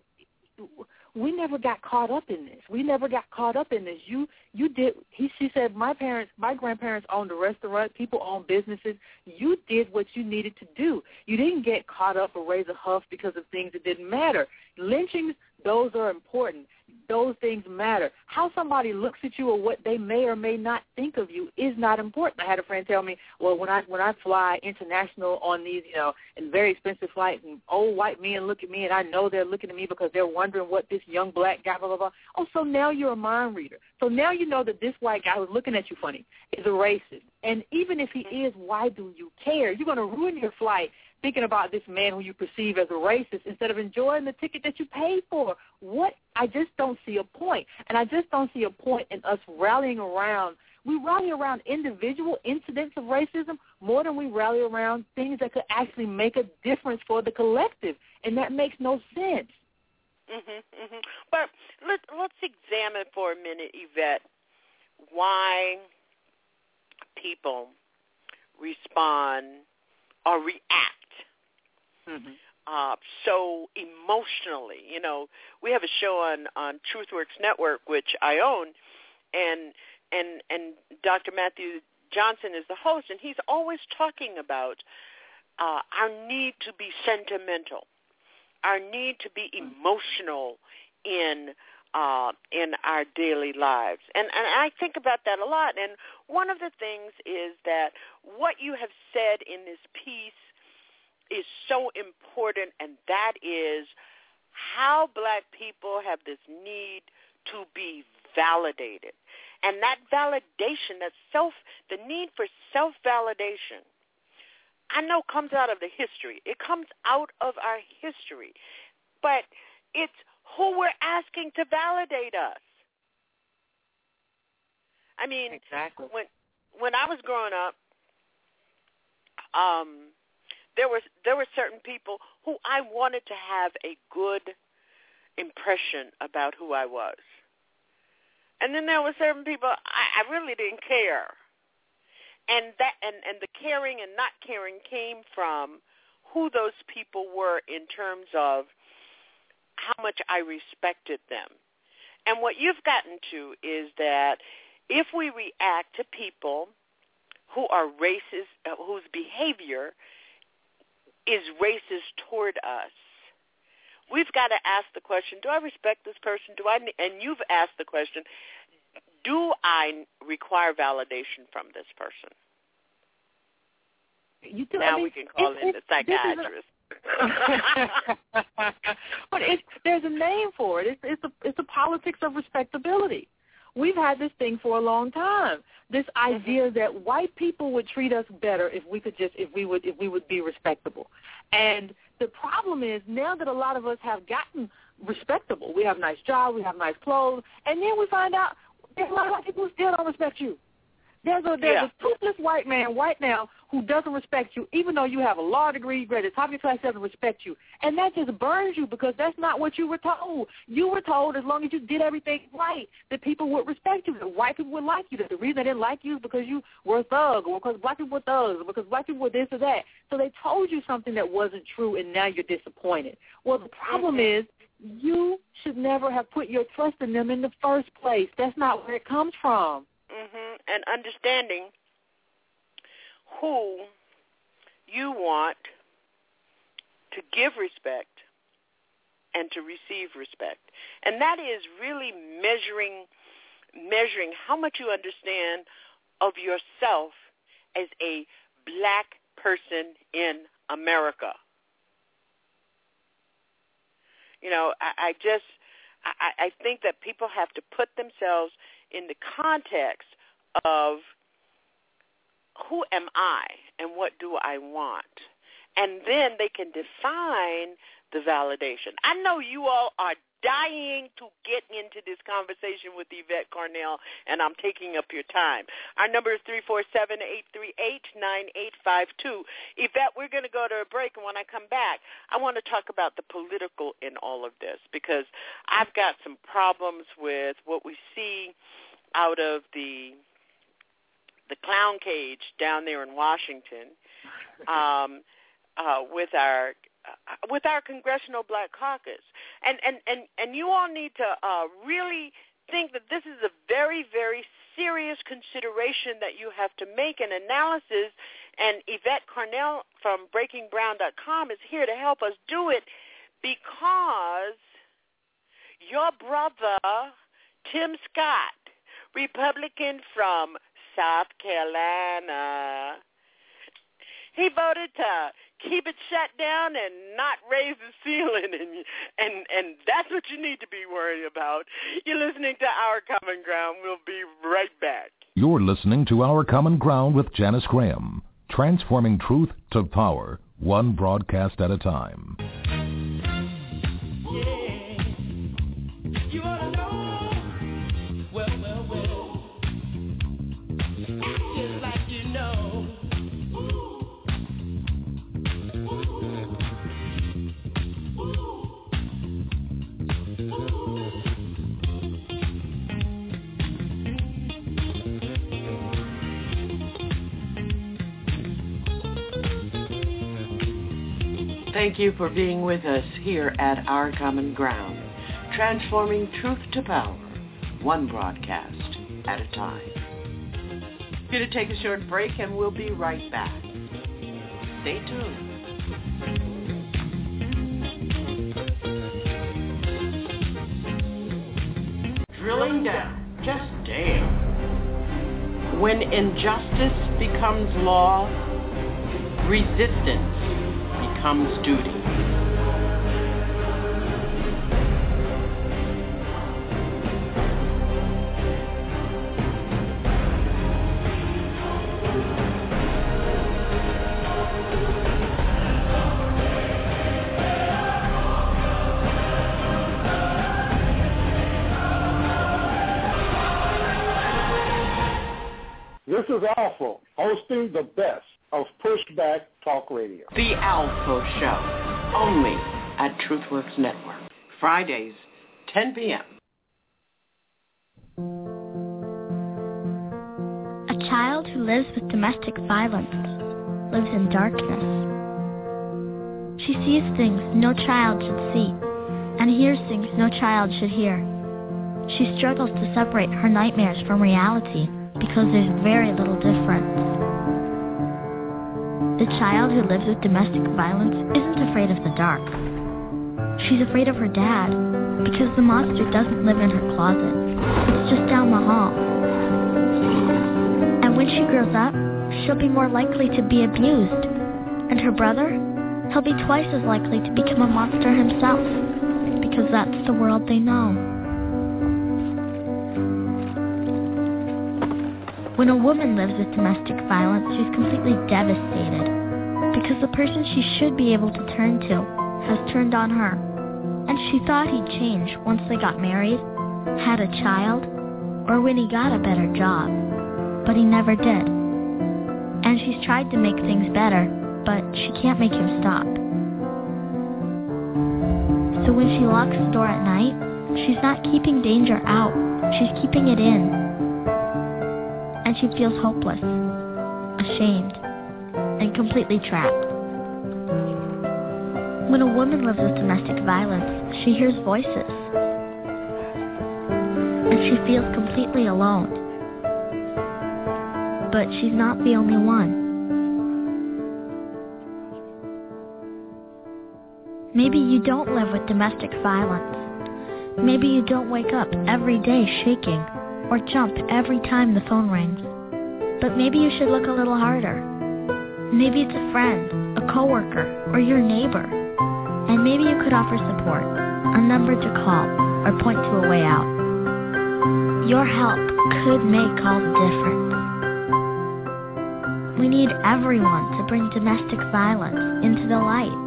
we never got caught up in this. We never got caught up in this. You you did. He she said, my parents, my grandparents owned a restaurant. People own businesses. You did what you needed to do. You didn't get caught up or raise a huff because of things that didn't matter. Lynchings, those are important. Those things matter. How somebody looks at you or what they may or may not think of you is not important. I had a friend tell me, well, when I when I fly international on these, you know, in very expensive flights, and old white men look at me, and I know they're looking at me because they're wondering what this young black guy, blah blah blah. Oh, so now you're a mind reader. So now you know that this white guy who's looking at you funny is a racist. And even if he is, why do you care? You're going to ruin your flight thinking about this man who you perceive as a racist instead of enjoying the ticket that you paid for. What? I just don't see a point. And I just don't see a point in us rallying around. We rally around individual incidents of racism more than we rally around things that could actually make a difference for the collective. And that makes no sense. Mhm, mhm. But let let's examine for a minute, Yvette, why people respond or react Mm-hmm. uh, so emotionally. You know, we have a show on on TruthWorks Network, which I own, and and and Dr. Matthew Johnson is the host, and he's always talking about uh, our need to be sentimental, our need to be emotional in uh, in our daily lives, and and I think about that a lot. And one of the things is that what you have said in this piece is so important, and that is how black people have this need to be validated. And that validation, that self, the need for self-validation, I know comes out of the history. It comes out of our history. But it's who we're asking to validate us. I mean, exactly. when when I was growing up, um, there was there were certain people who I wanted to have a good impression about who I was. And then there were certain people I, I really didn't care. And that and, and the caring and not caring came from who those people were in terms of how much I respected them. And what you've gotten to is that if we react to people who are racist, uh, whose behavior is racist toward us, we've got to ask the question, do I respect this person? Do I and you've asked the question, do I require validation from this person? You do, now I mean, we can call it, in the psychiatrist. but <laughs> there's a name for it. It's, it's a it's a politics of respectability. We've had this thing for a long time. This mm-hmm. idea that white people would treat us better if we could just if we would if we would be respectable. And the problem is now that a lot of us have gotten respectable, we have nice jobs, we have nice clothes, and then we find out there's a lot of white people who still don't respect you. There's a there's Yeah. a toothless white man right now who doesn't respect you, even though you have a law degree, you graduated top of your class, doesn't respect you, and that just burns you because that's not what you were told. You were told as long as you did everything right, that people would respect you, that white people would like you. That the reason they didn't like you is because you were a thug, or because black people were thugs, or because black people were this or that. So they told you something that wasn't true, and now you're disappointed. Well, the problem mm-hmm. is you should never have put your trust in them in the first place. That's not where it comes from. Mhm. And understanding who you want to give respect and to receive respect. And that is really measuring measuring how much you understand of yourself as a black person in America. You know, I, I just I, I think that people have to put themselves in the context of who am I and what do I want? And then they can define the validation. I know you all are dying to get into this conversation with Yvette Carnell, and I'm taking up your time. Our number is three four seven eight three eight nine eight five two. Yvette, we're going to go to a break, and when I come back, I want to talk about the political in all of this because I've got some problems with what we see out of the the clown cage down there in Washington <laughs> um, uh, with our with our congressional black caucus. And and and and you all need to uh really think that this is a very very serious consideration that you have to make. An analysis and Yvette Carnell from breakingbrown.com is here to help us do it because your brother Tim Scott Republican from South Carolina he voted to keep it shut down and not raise the ceiling <laughs> and and and that's what you need to be worried about. You're listening to Our Common Ground. We'll be right back. You're listening to Our Common Ground with Janice Graham, transforming truth to power, one broadcast at a time. Thank you for being with us here at Our Common Ground, transforming truth to power, one broadcast at a time. Going to take a short break and we'll be right back. Stay tuned. Drilling down, just damn. When injustice becomes law, resistance duty. This is Alpha, hosting the best of Pushback Talk Radio. The Alpha Show, only at TruthWorks Network. Fridays, 10 p.m. A child who lives with domestic violence lives in darkness. She sees things no child should see and hears things no child should hear. She struggles to separate her nightmares from reality because there's very little difference. The child who lives with domestic violence isn't afraid of the dark. She's afraid of her dad because the monster doesn't live in her closet. It's just down the hall. And when she grows up, she'll be more likely to be abused. And her brother? He'll be twice as likely to become a monster himself because that's the world they know. When a woman lives with domestic violence, she's completely devastated because the person she should be able to turn to has turned on her. And she thought he'd change once they got married, had a child, or when he got a better job. But he never did. And she's tried to make things better, but she can't make him stop. So when she locks the door at night, she's not keeping danger out, she's keeping it in and she feels hopeless, ashamed, and completely trapped. When a woman lives with domestic violence, she hears voices. And she feels completely alone. But she's not the only one. Maybe you don't live with domestic violence. Maybe you don't wake up every day shaking or jump every time the phone rings. But maybe you should look a little harder. Maybe it's a friend, a coworker, or your neighbor. And maybe you could offer support, a number to call, or point to a way out. Your help could make all the difference. We need everyone to bring domestic violence into the light.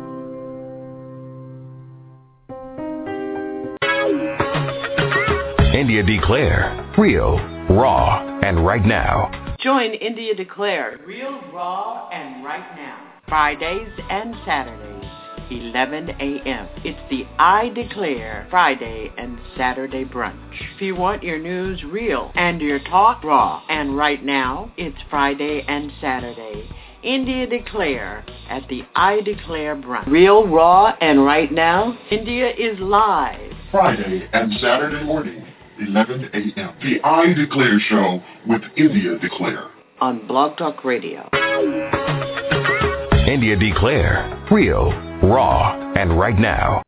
India Declare. Real, raw, and right now. Join India Declare. Real, raw, and right now. Fridays and Saturdays, 11 a.m. It's the I Declare Friday and Saturday brunch. If you want your news real and your talk raw, and right now, it's Friday and Saturday. India Declare at the I Declare brunch. Real, raw, and right now, India is live. Friday and Saturday morning, 11 a.m. The I Declare Show with India Declare. On Blog Talk Radio. India Declare. Real, raw, and right now.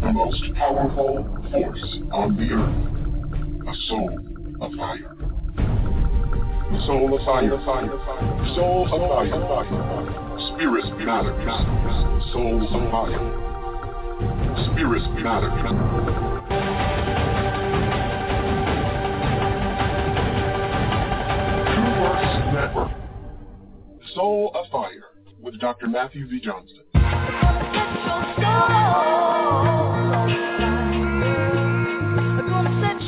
The most powerful force on the earth. A soul of fire. Soul of fire, fire, fire. Soul of fire, fire. Fire spirits matter, matter. Soul of fire. Spirits matter, matter. True Works Network. Soul of Fire with Dr. Matthew V. Johnson.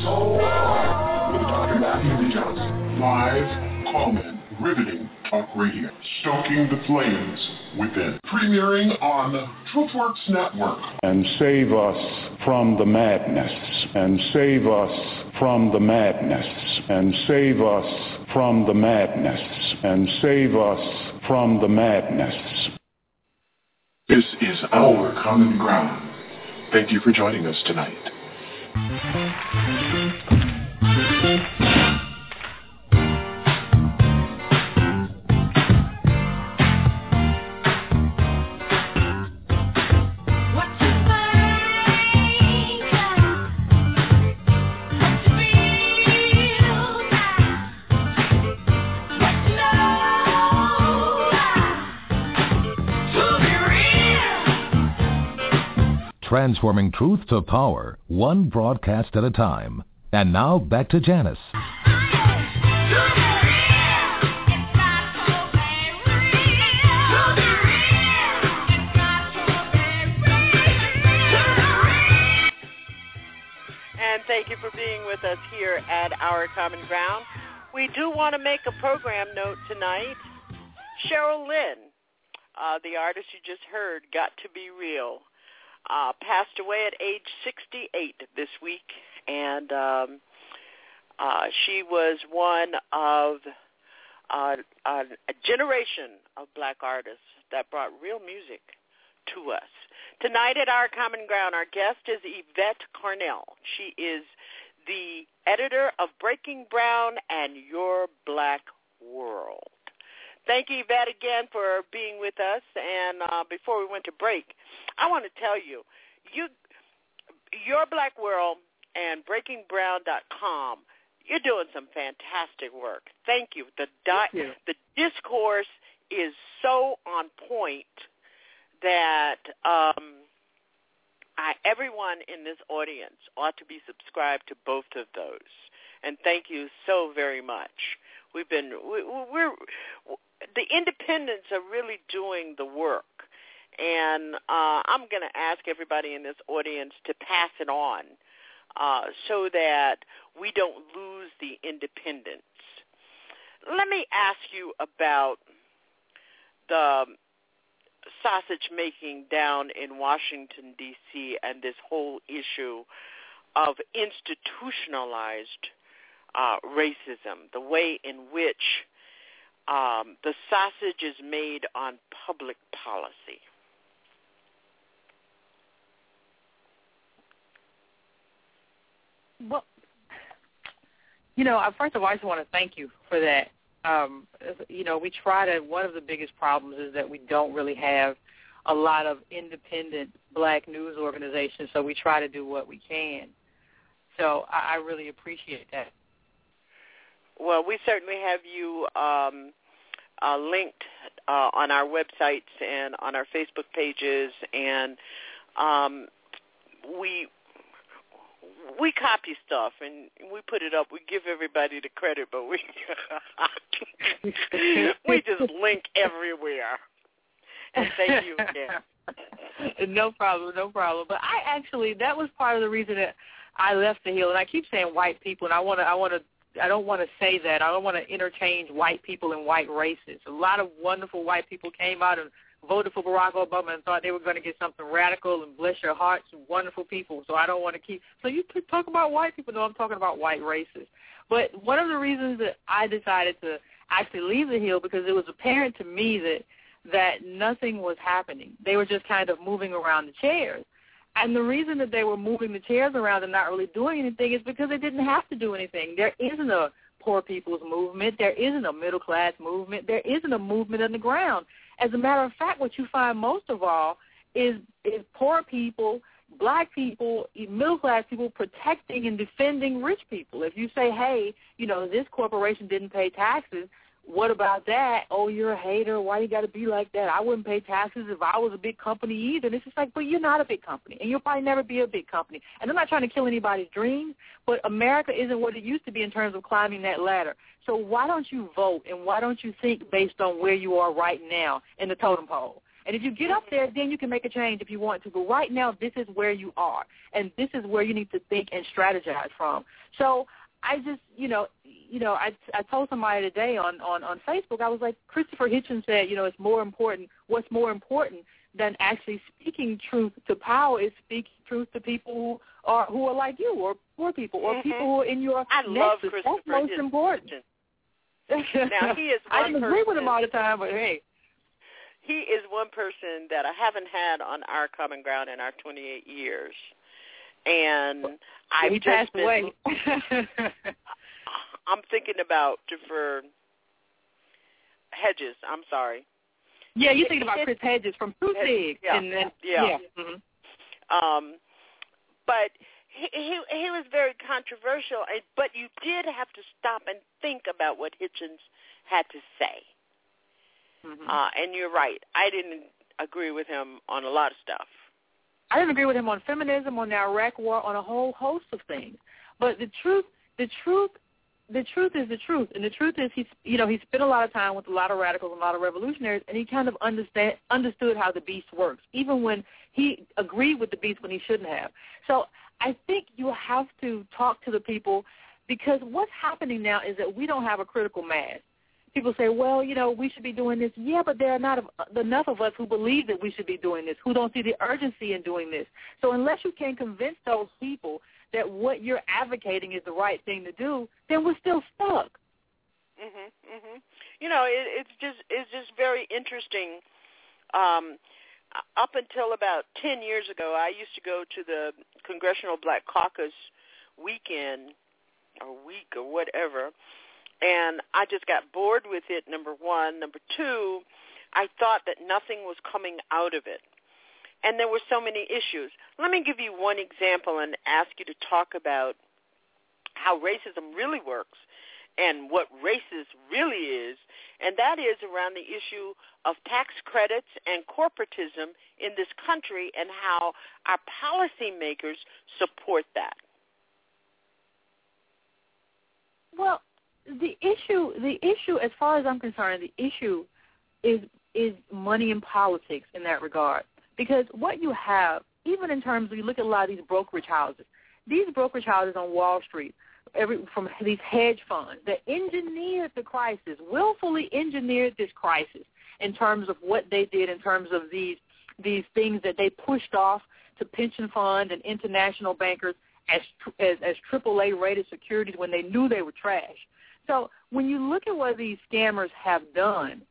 Soul of Fire with Dr. Matthew V. Johnson. Live, call-in, riveting talk radio. Stoking the flames within. Premiering on TruthWorks Network. and save us from the madness, and save us from the madness, and save us from the madness, and save us from the madness. This is our common ground. Thank you for joining us tonight. Transforming truth to power, one broadcast at a time. And now back to Janice. And thank you for being with us here at Our Common Ground. We do want to make a program note tonight. Cheryl Lynn, uh, the artist you just heard, Got to Be Real, uh, passed away at age 68 this week. And um, uh, she was one of uh, a, a generation of black artists that brought real music to us. Tonight at Our Common Ground, our guest is Yvette Carnell. She is the editor of Breaking Brown and Your Black World. Thank you, Yvette, again for being with us. And uh, before we went to break, I want to tell you, you, Your Black World and BreakingBrown.com, you're doing some fantastic work. Thank you. The di- you. the discourse is so on point that um, I, everyone in this audience ought to be subscribed to both of those. And thank you so very much. We've been we, we're the independents are really doing the work, and uh, I'm going to ask everybody in this audience to pass it on uh, so that we don't lose the independence. Let me ask you about the sausage making down in Washington D.C. and this whole issue of institutionalized uh, racism, the way in which um, the sausage is made on public policy. Well, you know, first of all, I just want to thank you for that. Um, you know, we try to. One of the biggest problems is that we don't really have a lot of independent black news organizations, so we try to do what we can. So I, I really appreciate that. Well, we certainly have you um, uh, linked uh, on our websites and on our Facebook pages, and um, we we copy stuff and we put it up. We give everybody the credit, but we <laughs> we just link everywhere. And thank you again. <laughs> no problem, no problem. But I actually that was part of the reason that I left the Hill, and I keep saying white people, and I want to, I want to. I don't want to say that. I don't want to interchange white people and white races. A lot of wonderful white people came out and voted for Barack Obama and thought they were going to get something radical and bless your hearts, wonderful people. So I don't want to keep. So you talk about white people. No, I'm talking about white races. But one of the reasons that I decided to actually leave the Hill because it was apparent to me that that nothing was happening. They were just kind of moving around the chairs. And the reason that they were moving the chairs around and not really doing anything is because they didn't have to do anything. There isn't a poor people's movement. There isn't a middle class movement. There isn't a movement on the ground. As a matter of fact, what you find most of all is is poor people, black people, middle class people protecting and defending rich people. If you say, hey, you know, this corporation didn't pay taxes, what about that? Oh, you're a hater. Why you got to be like that? I wouldn't pay taxes if I was a big company either. And it's just like, but you're not a big company, and you'll probably never be a big company. And I'm not trying to kill anybody's dreams, but America isn't what it used to be in terms of climbing that ladder. So why don't you vote, and why don't you think based on where you are right now in the totem pole? And if you get up there, then you can make a change if you want to. But right now, this is where you are, and this is where you need to think and strategize from. So I just, you know, you know, I I told somebody today on on on Facebook. I was like, Christopher Hitchens said, you know, it's more important. What's more important than actually speaking truth to power is speaking truth to people who are who are like you, or poor people, or mm-hmm. people who are in your I nexus. love That's most Hitchens. important. Now he is <laughs> I didn't agree with him all the time, but hey, he is one person that I haven't had on our common ground in our 28 years, and I've he just passed been, away. <laughs> I'm thinking about for Hedges. I'm sorry. yeah, you're thinking about Chris Hedges from Fruit Yeah. and then Yeah. mhm. Um, but he, he he was very controversial. and- But you did have to stop and think about what Hitchens had to say. Mhm. Uh, and you're right. I didn't agree with him on a lot of stuff. I didn't agree with him on feminism, on the Iraq War, on a whole host of things. But the truth, the truth, the truth is the truth, and the truth is he's, you know, he spent a lot of time with a lot of radicals and a lot of revolutionaries, and he kind of understand understood how the beast works, even when he agreed with the beast when he shouldn't have. So I think you have to talk to the people because what's happening now is that we don't have a critical mass people say, well, you know, we should be doing this. Yeah, but there are not enough of us who believe that we should be doing this, who don't see the urgency in doing this. So unless you can convince those people that what you're advocating is the right thing to do, then we're still stuck. Mhm. Mhm. You know, it, it's just it's just very interesting. Um, up until about ten years ago, I used to go to the Congressional Black Caucus weekend or week or whatever, and I just got bored with it. Number one, number two, I thought that nothing was coming out of it. And there were so many issues. Let me give you one example and ask you to talk about how racism really works and what racism really is, and that is around the issue of tax credits and corporatism in this country and how our policymakers support that. Well, the issue, the issue, as far as I'm concerned, the issue is is money in politics in that regard. Because what you have, even in terms of you look at a lot of these brokerage houses, these brokerage houses on Wall Street, every from these hedge funds that engineered the crisis, willfully engineered this crisis in terms of what they did in terms of these these things that they pushed off to pension funds and international bankers as as, as AAA rated securities when they knew they were trash. So when you look at what these scammers have done,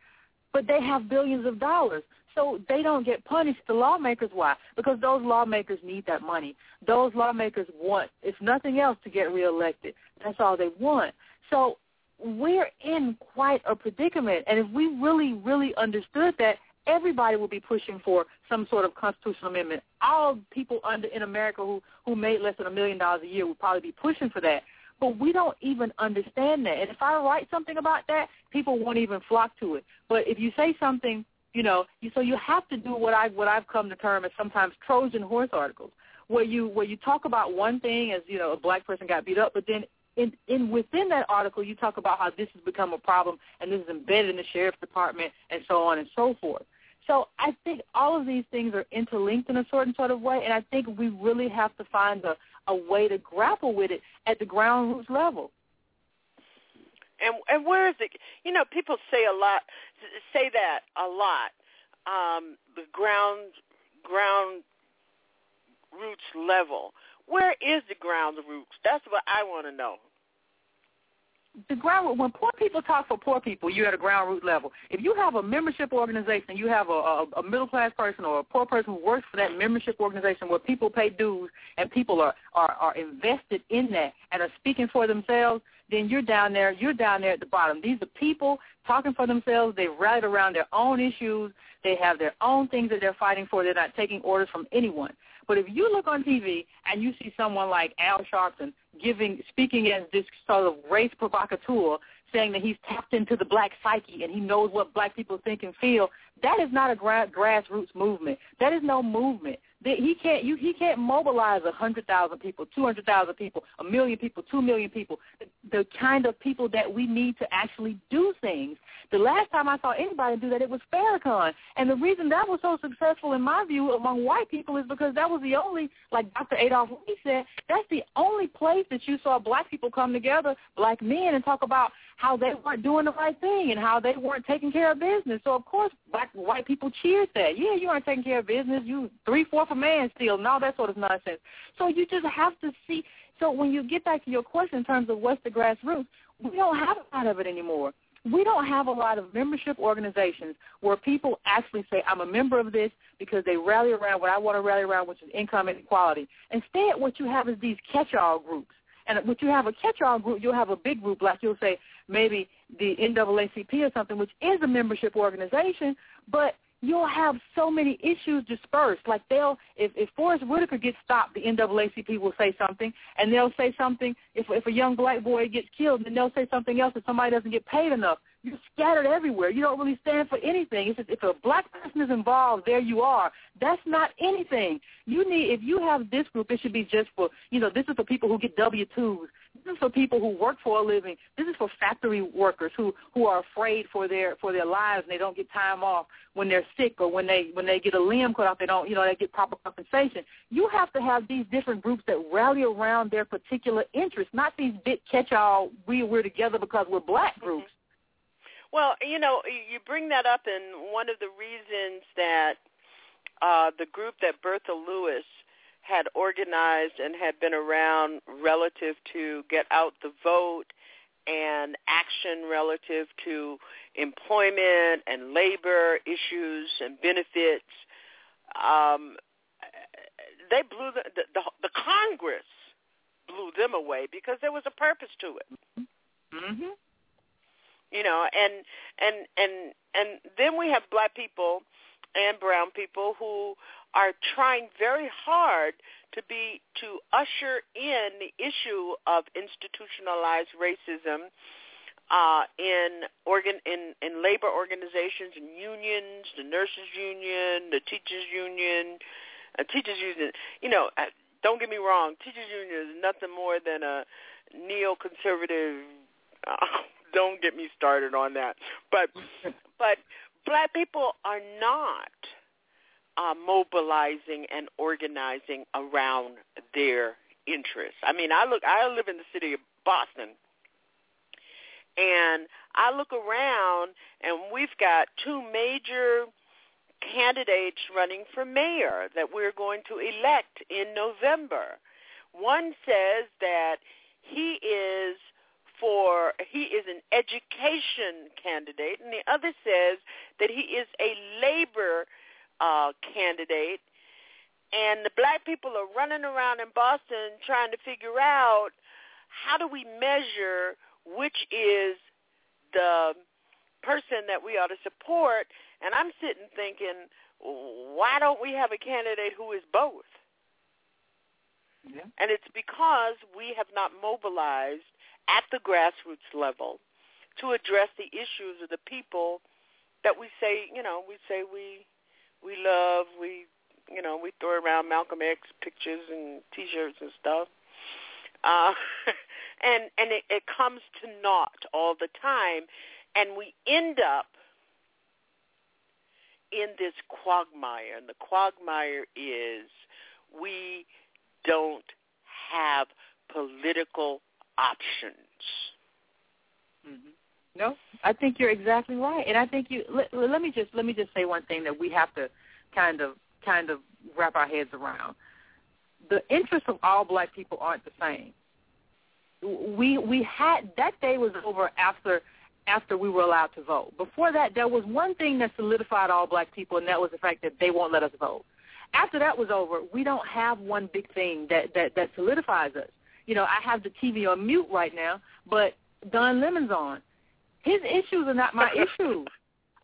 but they have billions of dollars. So they don't get punished. The lawmakers, why? Because those lawmakers need that money. Those lawmakers want, if nothing else, to get reelected. That's all they want. So we're in quite a predicament. And if we really, really understood that, everybody would be pushing for some sort of constitutional amendment. All people under in America who who made less than a million dollars a year would probably be pushing for that. But we don't even understand that. And if I write something about that, people won't even flock to it. But if you say something, you know, so you have to do what I what I've come to term as sometimes Trojan horse articles, where you where you talk about one thing as you know a black person got beat up, but then in, in within that article you talk about how this has become a problem and this is embedded in the sheriff's department and so on and so forth. So I think all of these things are interlinked in a certain sort of way, and I think we really have to find a, a way to grapple with it at the ground roots level. And and where is it? You know, people say a lot, say that a lot. Um, the ground ground roots level. Where is the ground roots? That's what I want to know the ground when poor people talk for poor people, you're at a ground root level. If you have a membership organization, you have a, a, a middle class person or a poor person who works for that membership organization where people pay dues and people are, are, are invested in that and are speaking for themselves, then you're down there, you're down there at the bottom. These are people talking for themselves. They've rallied around their own issues. They have their own things that they're fighting for. They're not taking orders from anyone. But if you look on TV and you see someone like Al Sharpton giving, speaking as this sort of race provocateur, saying that he's tapped into the black psyche and he knows what black people think and feel, that is not a gra- grassroots movement. That is no movement. He can't you he can't mobilize a hundred thousand people, two hundred thousand people, a million people, two million people. The, kind of people that we need to actually do things. The last time I saw anybody do that, it was Farrakhan, and the reason that was so successful in my view among white people is because that was the only, like Dr. Adolph Reed said, that's the only place that you saw black people come together, black men, and talk about how they weren't doing the right thing and how they weren't taking care of business. So of course, black white people cheered that. Yeah, you aren't taking care of business. You three fourth a man still, and all that sort of nonsense. So you just have to see. So when you get back to your question in terms of what's the grassroots, we don't have a lot of it anymore. We don't have a lot of membership organizations where people actually say, I'm a member of this because they rally around what I want to rally around, which is income inequality. Instead, what you have is these catch-all groups. And when you have a catch-all group, you'll have a big group, like you'll say maybe the NAACP or something, which is a membership organization, but you'll have so many issues dispersed. Like they'll, if, if Forest Whitaker gets stopped, the NAACP will say something, and they'll say something. If if a young black boy gets killed, then they'll say something else. If somebody doesn't get paid enough, you're scattered everywhere. You don't really stand for anything. It's just, if a black person is involved, there you are. That's not anything. You need if you have this group, it should be just for you know. This is for people who get W twos. This is for people who work for a living. This is for factory workers who who are afraid for their for their lives and they don't get time off when they're sick or when they when they get a limb cut off. They don't you know they get proper compensation. You have to have these different groups that rally around their particular interests, not these big catch-all. We we're together because we're black groups. Well, you know, you bring that up, and one of the reasons that uh, the group that Bertha Lewis had organized and had been around relative to get out the vote and action relative to employment and labor issues and benefits. Um, they blew the, the, the the Congress blew them away because there was a purpose to it. Mm-hmm. You know, and and and and then we have black people and brown people who are trying very hard to be to usher in the issue of institutionalized racism uh, in organ in in labor organizations and unions, the nurses union, the teachers union, uh, teachers union. You know, uh, don't get me wrong, teachers union is nothing more than a neoconservative. Uh, don't get me started on that. But <laughs> but black people are not uh, mobilizing and organizing around their interests. I mean, I look. I live in the city of Boston, and I look around, and we've got two major candidates running for mayor that we're going to elect in November. One says that he is for he is an education candidate, and the other says that he is a labor uh, candidate. And the black people are running around in Boston trying to figure out how do we measure which is the person that we ought to support. And I'm sitting thinking, why don't we have a candidate who is both? Yeah. And it's because we have not mobilized at the grassroots level to address the issues of the people that we say, you know, we say we we love, we you know, we throw around Malcolm X pictures and T-shirts and stuff, uh, <laughs> and and it, it comes to naught all the time, and we end up in this quagmire, and the quagmire is we don't have political options. Mm-hmm. No, I think you're exactly right, and I think you. Let, let me just let me just say one thing that we have to kind of kind of wrap our heads around. The interests of all black people aren't the same. We we had that day was over after after we were allowed to vote. Before that, there was one thing that solidified all black people, and that was the fact that they won't let us vote. After that was over, we don't have one big thing that that that solidifies us. You know, I have the TV on mute right now, but Don Lemon's on. His issues are not my <laughs> issues.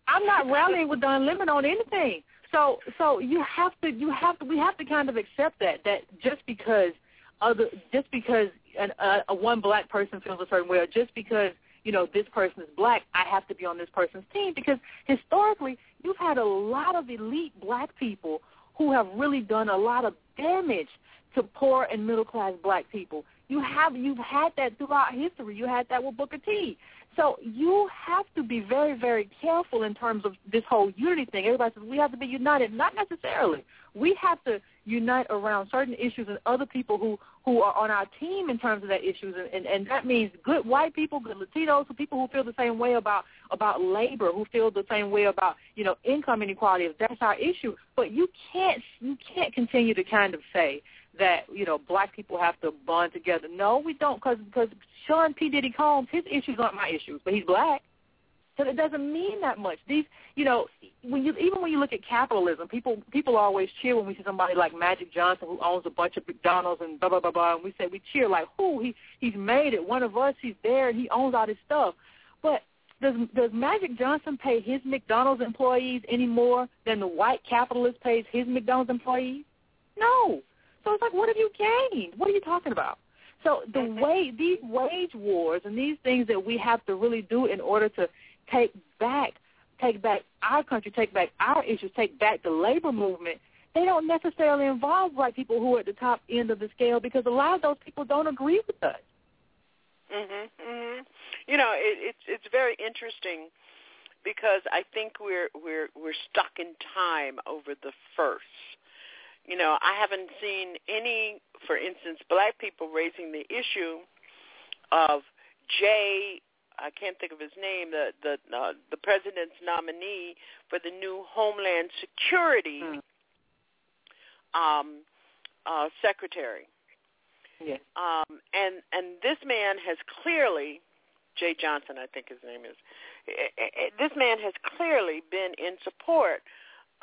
I'm not rallying with Don Lemon on anything. So so you have to you have to we have to kind of accept that that just because other just because an, a, a one black person feels a certain way or just because you know this person is black, I have to be on this person's team because historically you've had a lot of elite black people who have really done a lot of damage to poor and middle class black people. You have you've had that throughout history. You had that with Booker T. So you have to be very, very careful in terms of this whole unity thing. Everybody says we have to be united. Not necessarily. We have to unite around certain issues and other people who who are on our team in terms of that issues, and, and, and that means good white people, good Latinos, people who feel the same way about about labor, who feel the same way about you know income inequality. If that's our issue, but you can't you can't continue to kind of say that you know black people have to bond together. No, we don't, because because Sean P Diddy Combs, his issues aren't my issues, but he's black, so it doesn't mean that much. These, you know, when you even when you look at capitalism, people people always cheer when we see somebody like Magic Johnson who owns a bunch of McDonald's and blah blah blah blah, and we say we cheer like, who he he's made it, one of us, he's there, and he owns all this stuff, but. Does does Magic Johnson pay his McDonald's employees any more than the white capitalist pays his McDonald's employees? No. So it's like, what have you gained? What are you talking about? So the way these wage wars and these things that we have to really do in order to take back, take back our country, take back our issues, take back the labor movement, they don't necessarily involve white people who are at the top end of the scale because a lot of those people don't agree with us. Mhm. Mhm. You know, it, it's it's very interesting because I think we're we're we're stuck in time over the first. You know, I haven't seen any, for instance, black people raising the issue of Jay. I can't think of his name. The the uh, the president's nominee for the new Homeland Security mm. um, uh, secretary. Yes. Um, and and this man has clearly, Jeh Johnson, I think his name is. This man has clearly been in support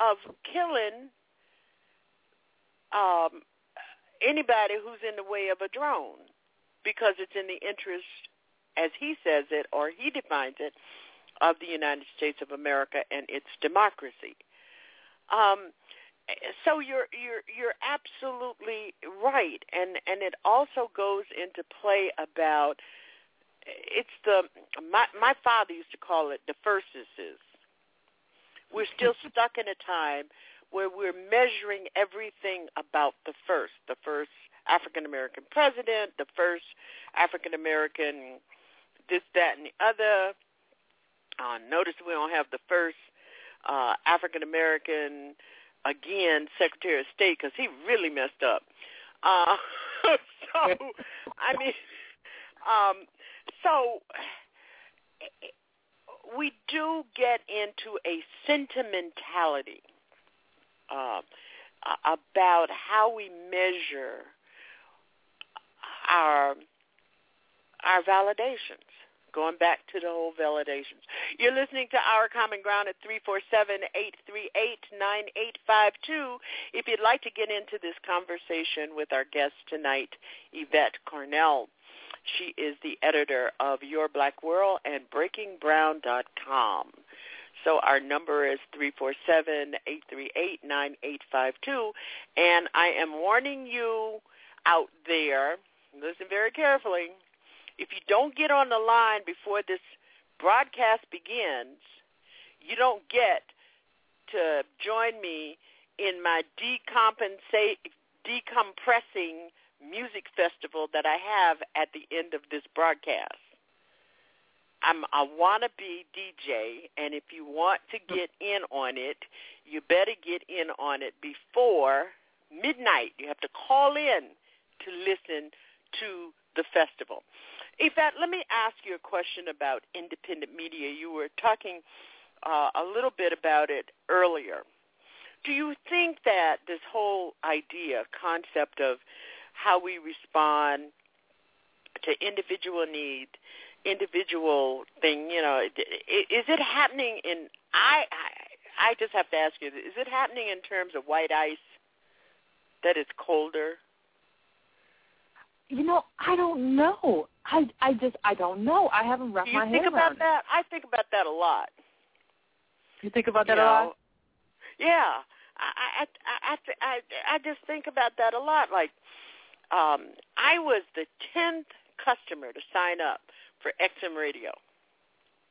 of killing um, anybody who's in the way of a drone because it's in the interest, as he says it or he defines it, of the United States of America and its democracy. Um, so you're you're you're absolutely right, and and it also goes into play about it's the my my father used to call it the firstesses. We're still <laughs> stuck in a time where we're measuring everything about the first, the first African American president, the first African American this, that, and the other. Uh, notice we don't have the first uh, African American again Secretary of State because he really messed up. Uh, <laughs> so I mean, um, so we do get into a sentimentality uh, about how we measure our our validations. Going back to the whole validations. You're listening to Our Common Ground at 347-838-9852. If you'd like to get into this conversation with our guest tonight, Yvette Carnell. She is the editor of Your Black World and BreakingBrown.com. So our number is 347-838-9852. And I am warning you out there, listen very carefully, if you don't get on the line before this broadcast begins, you don't get to join me in my decompressing music festival that I have at the end of this broadcast. I'm a wannabe DJ, and if you want to get in on it, you better get in on it before midnight. You have to call in to listen to the festival. Yvette, let me ask you a question about independent media. You were talking uh, a little bit about it earlier. Do you think that this whole idea, concept of how we respond to individual need, individual thing, you know, is it happening in? I I, I just have to ask you: Is it happening in terms of white ice that it's colder? You know, I don't know. I I just I don't know. I haven't wrapped you my think head about around that? I think about that a lot. it. You think about that you a know? lot? Yeah, I I I I I, I just think about that a lot. Like, um, I was the tenth customer to sign up for XM Radio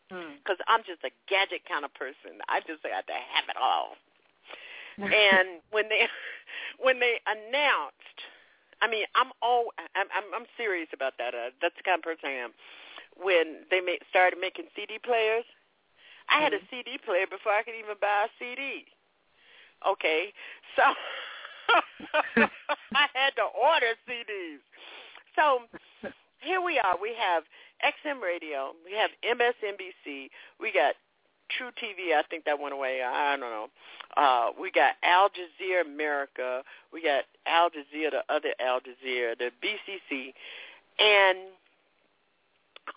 because I'm just a gadget kind of person. I just got to have it all. <laughs> and when they <laughs> when they announced, I mean, I'm all I'm I'm, I'm serious about that. Uh, that's the kind of person I am. When they ma- started making CD players, I had a CD player before I could even buy a CD. Okay, so <laughs> I had to order CDs. So here we are. We have XM Radio. We have MSNBC. We got True TV. I think that went away. I don't know. Uh, we got Al Jazeera America. We got Al Jazeera, the other Al Jazeera, the BCC, and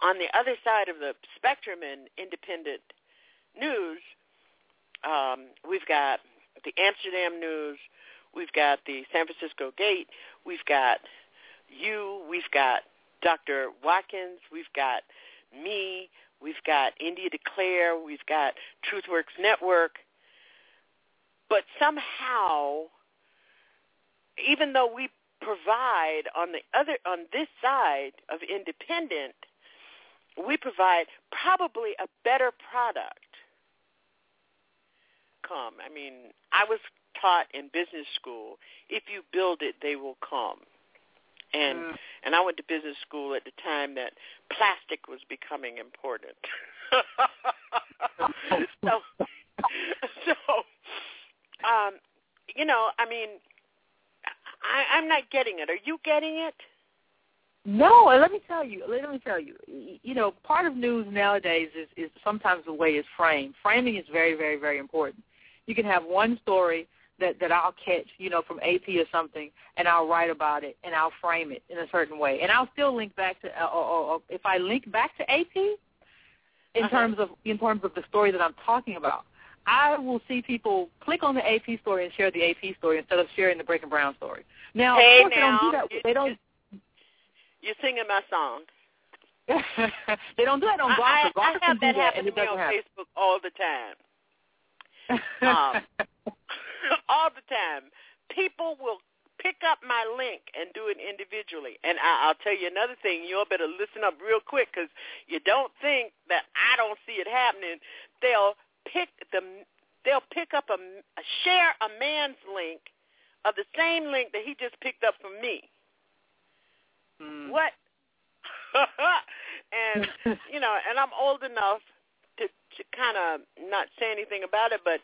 on the other side of the spectrum in independent news, um, we've got the Amsterdam News, we've got the San Francisco Gate, we've got you, we've got Dr. Watkins, we've got me, we've got India Declare, we've got TruthWorks Network. But somehow, even though we provide on the other on this side of independent, we provide probably a better product. Come, I mean, I was taught in business school, if you build it, they will come. And Mm. and I went to business school at the time that plastic was becoming important. <laughs> so <laughs> so um you know, I mean I, I'm not getting it. Are you getting it? No, and let me tell you. Let me tell you. You know, part of news nowadays is is sometimes the way it's framed. Framing is very, very, very important. You can have one story that that I'll catch, you know, from AP or something, and I'll write about it and I'll frame it in a certain way, and I'll still link back to, uh, or, or, or if I link back to AP, in Uh-huh. terms of in terms of the story that I'm talking about. I will see people click on the AP story and share the AP story instead of sharing the Breaking Brown story. Now, Hey, of course, they don't do now, that. They don't. You're singing my song. <laughs> they don't do that on I, Gawker. I, I have that that, happen and to me on happen. Facebook all the time. <laughs> Um, <laughs> all the time. People will pick up my link and do it individually. And I, I'll tell you another thing. You all better listen up real quick because you don't think that I don't see it happening. They'll pick the they'll pick up a, a share a man's link of the same link that he just picked up from me. Hmm. What? <laughs> and <laughs> you know, and I'm old enough to to kind of not say anything about it, but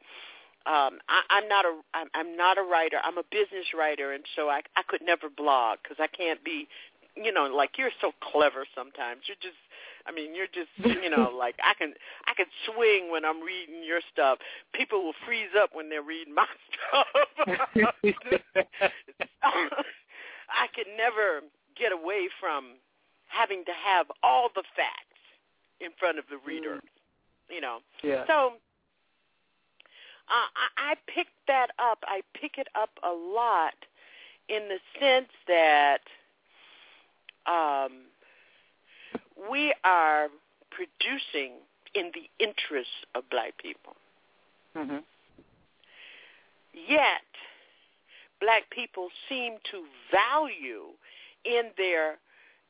um I, I'm not a I'm, I'm not a writer. I'm a business writer, and so I I could never blog because I can't be, you know, like you're so clever sometimes. You're just I mean, you're just, you know, <laughs> like I can, I can swing when I'm reading your stuff. People will freeze up when they're reading my <laughs> stuff. <laughs> I could never get away from having to have all the facts in front of the reader. Mm. You know. Yeah. So uh, I, I picked that up. I pick it up a lot in the sense that um, we are producing in the interests of black people. Mm-hmm. Yet, black people seem to value in their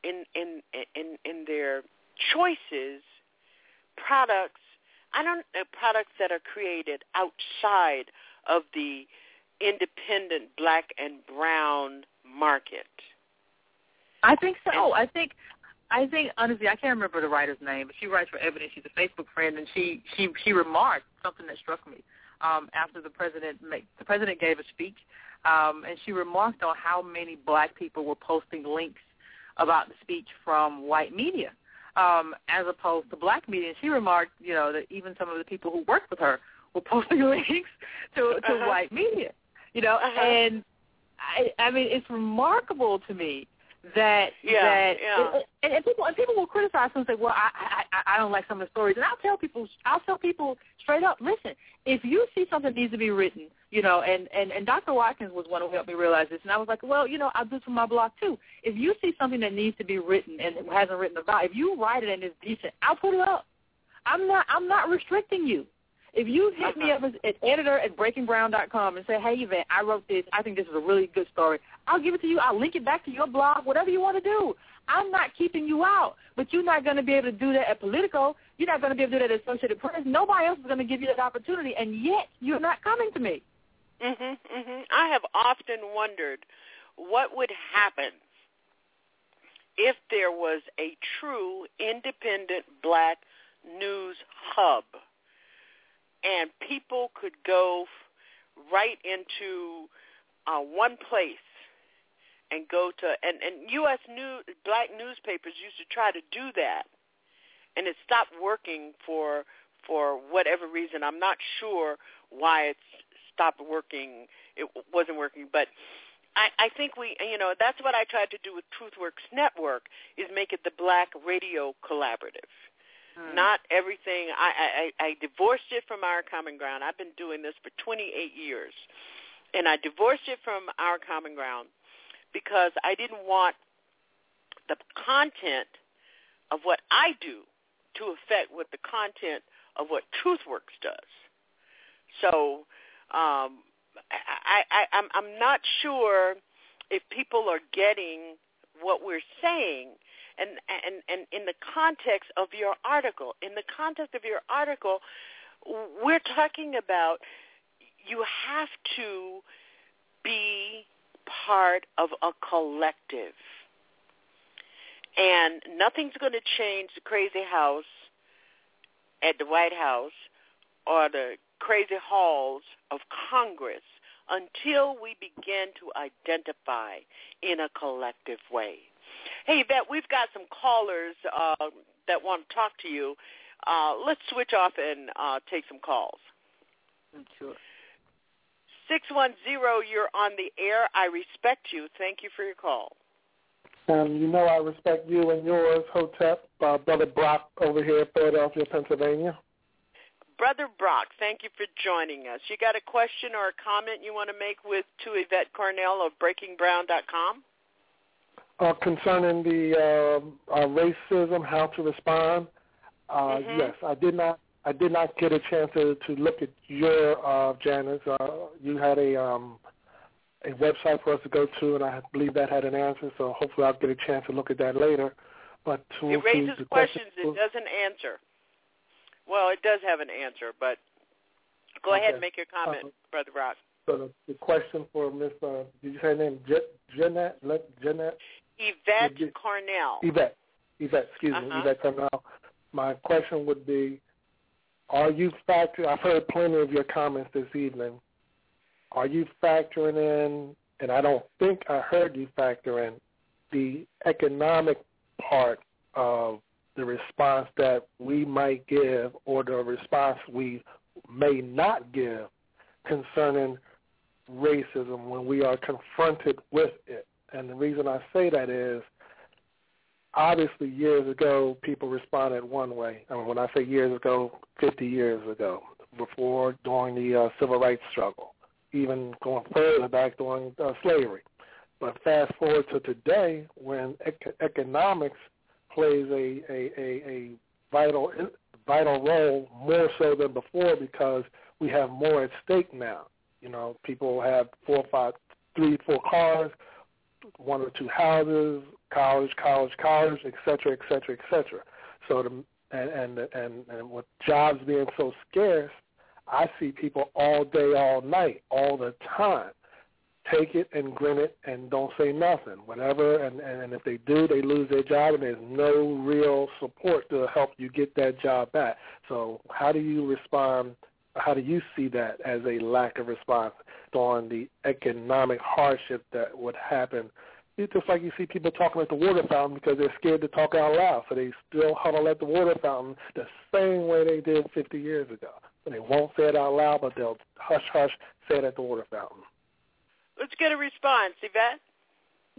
in in in in their choices products. I don't uh, products that are created outside of the independent black and brown market. I think so. I think I think honestly, I can't remember the writer's name, but she writes for Evidence. She's a Facebook friend, and she she she remarked something that struck me um, after the president make, the president gave a speech, um, and she remarked on how many black people were posting links about the speech from white media um, as opposed to black media. And she remarked, you know, that even some of the people who worked with her were <laughs> posting links to to Uh-huh. white media, you know, Uh-huh. and I I mean it's remarkable to me that Yeah, that yeah. and, and people and people will criticize and say, well, I, I I don't like some of the stories, and I'll tell people I'll tell people straight up, listen, if you see something needs to be written, you know, and and and Dr. Watkins was one who helped me realize this, and I was like, well, you know, I'll do this for my blog too. If you see something that needs to be written and it hasn't written about, if you write it and it's decent, I'll put it up. I'm not I'm not restricting you. If you hit me up as at editor at breakingbrown.com and say, hey, Yvette, I wrote this. I think this is a really good story. I'll give it to you. I'll link it back to your blog, whatever you want to do. I'm not keeping you out. But you're not going to be able to do that at Politico. You're not going to be able to do that at Associated Press. Nobody else is going to give you that opportunity, and yet you're not coming to me. Mhm, mhm. I have often wondered what would happen if there was a true independent black news hub and people could go right into uh, one place and go to and and US new black newspapers used to try to do that and it stopped working for for whatever reason I'm not sure why it's stopped working it wasn't working but I, I think we, you know, that's what I tried to do with TruthWorks Network is make it the Black Radio Collaborative. Not everything. I, I, I divorced it from Our Common Ground. I've been doing this for 28 years, and I divorced it from Our Common Ground because I didn't want the content of what I do to affect what the content of what TruthWorks does. So um, I, I, I'm, I'm not sure if people are getting what we're saying and, and, and in the context of your article. In the context of your article, we're talking about you have to be part of a collective. And nothing's going to change the crazy house at the White House or the crazy halls of Congress until we begin to identify in a collective way. Hey, Yvette, we've got some callers uh, that want to talk to you. Uh, let's switch off and uh, take some calls. Sure. 610, you're on the air. I respect you. Thank you for your call. Um, you know I respect you and yours, Hotep, uh, Brother Brock over here in Philadelphia, Pennsylvania. Brother Brock, thank you for joining us. You got a question or a comment you want to make with to Yvette Carnell of BreakingBrown.com? Uh, concerning the uh, uh, racism, how to respond. Uh, Mhm. Yes, I did not. I did not get a chance to, to look at your uh, Janice. Uh, you had a um, a website for us to go to, and I believe that had an answer. So hopefully, I'll get a chance to look at that later. But to, It raises the questions. question, It doesn't answer. Well, it does have an answer, but go ahead and make your comment, Uh, Brother Brock. So the, the question for Miss, uh, did you say her name? Je- Jeanette? Jeanette? Yvette Carnell. Yvette. Yvette, excuse me, Uh-huh. Yvette Carnell. My question would be, are you factoring, I've heard plenty of your comments this evening. Are you factoring in, and I don't think I heard you factor in, the economic part of the response that we might give or the response we may not give concerning racism when we are confronted with it. And the reason I say that is obviously years ago people responded one way. I mean, when I say years ago, 50 years ago, before during the uh, civil rights struggle, even going further back during uh, slavery. But fast forward to today, when ec- economics plays a, a, a, a vital vital role more so than before because we have more at stake now. You know, people have four, five, three, four cars, one or two houses, college, college, college, et cetera, et cetera, et cetera. So the and and and, and with jobs being so scarce, I see people all day, all night, all the time. Take it and grin it and don't say nothing. Whatever, and, and if they do, they lose their job, and there's no real support to help you get that job back. So, how do you respond? How do you see that as a lack of response on the economic hardship that would happen it's just like you see people talking at the water fountain because they're scared to talk out loud, so they still huddle at the water fountain the same way they did 50 years ago. And they won't say it out loud, but they'll hush hush say it at the water fountain. Let's get a response, Yvette.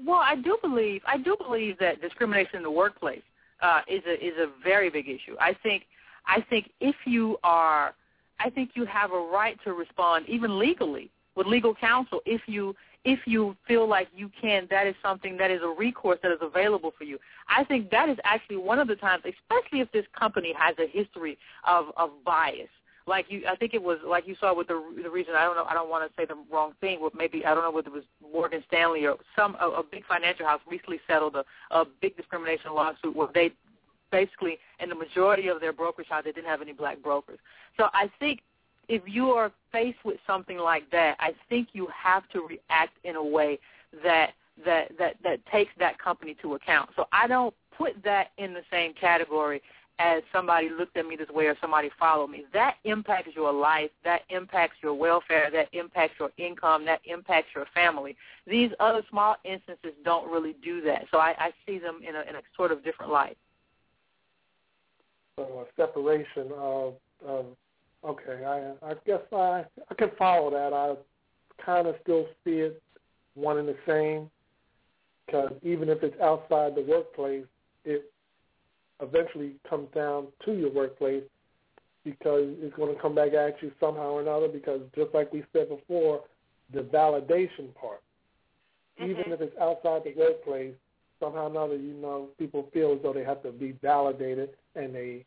Well, I do believe I do believe that discrimination in the workplace uh, is a is a very big issue. I think I think if you are, I think you have a right to respond even legally with legal counsel if you if you feel like you can, that is something that is a recourse that is available for you. I think that is actually one of the times, especially if this company has a history of, of bias. Like you, I think it was like you saw with the the reason. I don't know. I don't want to say the wrong thing. But maybe I don't know whether it was Morgan Stanley or some a, a big financial house recently settled a, a big discrimination lawsuit where they basically, in the majority of their brokerage house, they didn't have any black brokers. So I think if you are faced with something like that, I think you have to react in a way that that that that takes that company to account. So I don't put that in the same category as somebody looked at me this way or somebody followed me. That impacts your life. That impacts your welfare. That impacts your income. That impacts your family. These other small instances don't really do that. So I, I see them in a, in a sort of different light. So a separation of, of Okay, I I guess I I can follow that. I kind of still see it one and the same because even if it's outside the workplace, it eventually comes down to your workplace because it's going to come back at you somehow or another. Because just like we said before, the validation part, mm-hmm. even if it's outside the workplace, somehow or another, you know, people feel as though they have to be validated, and they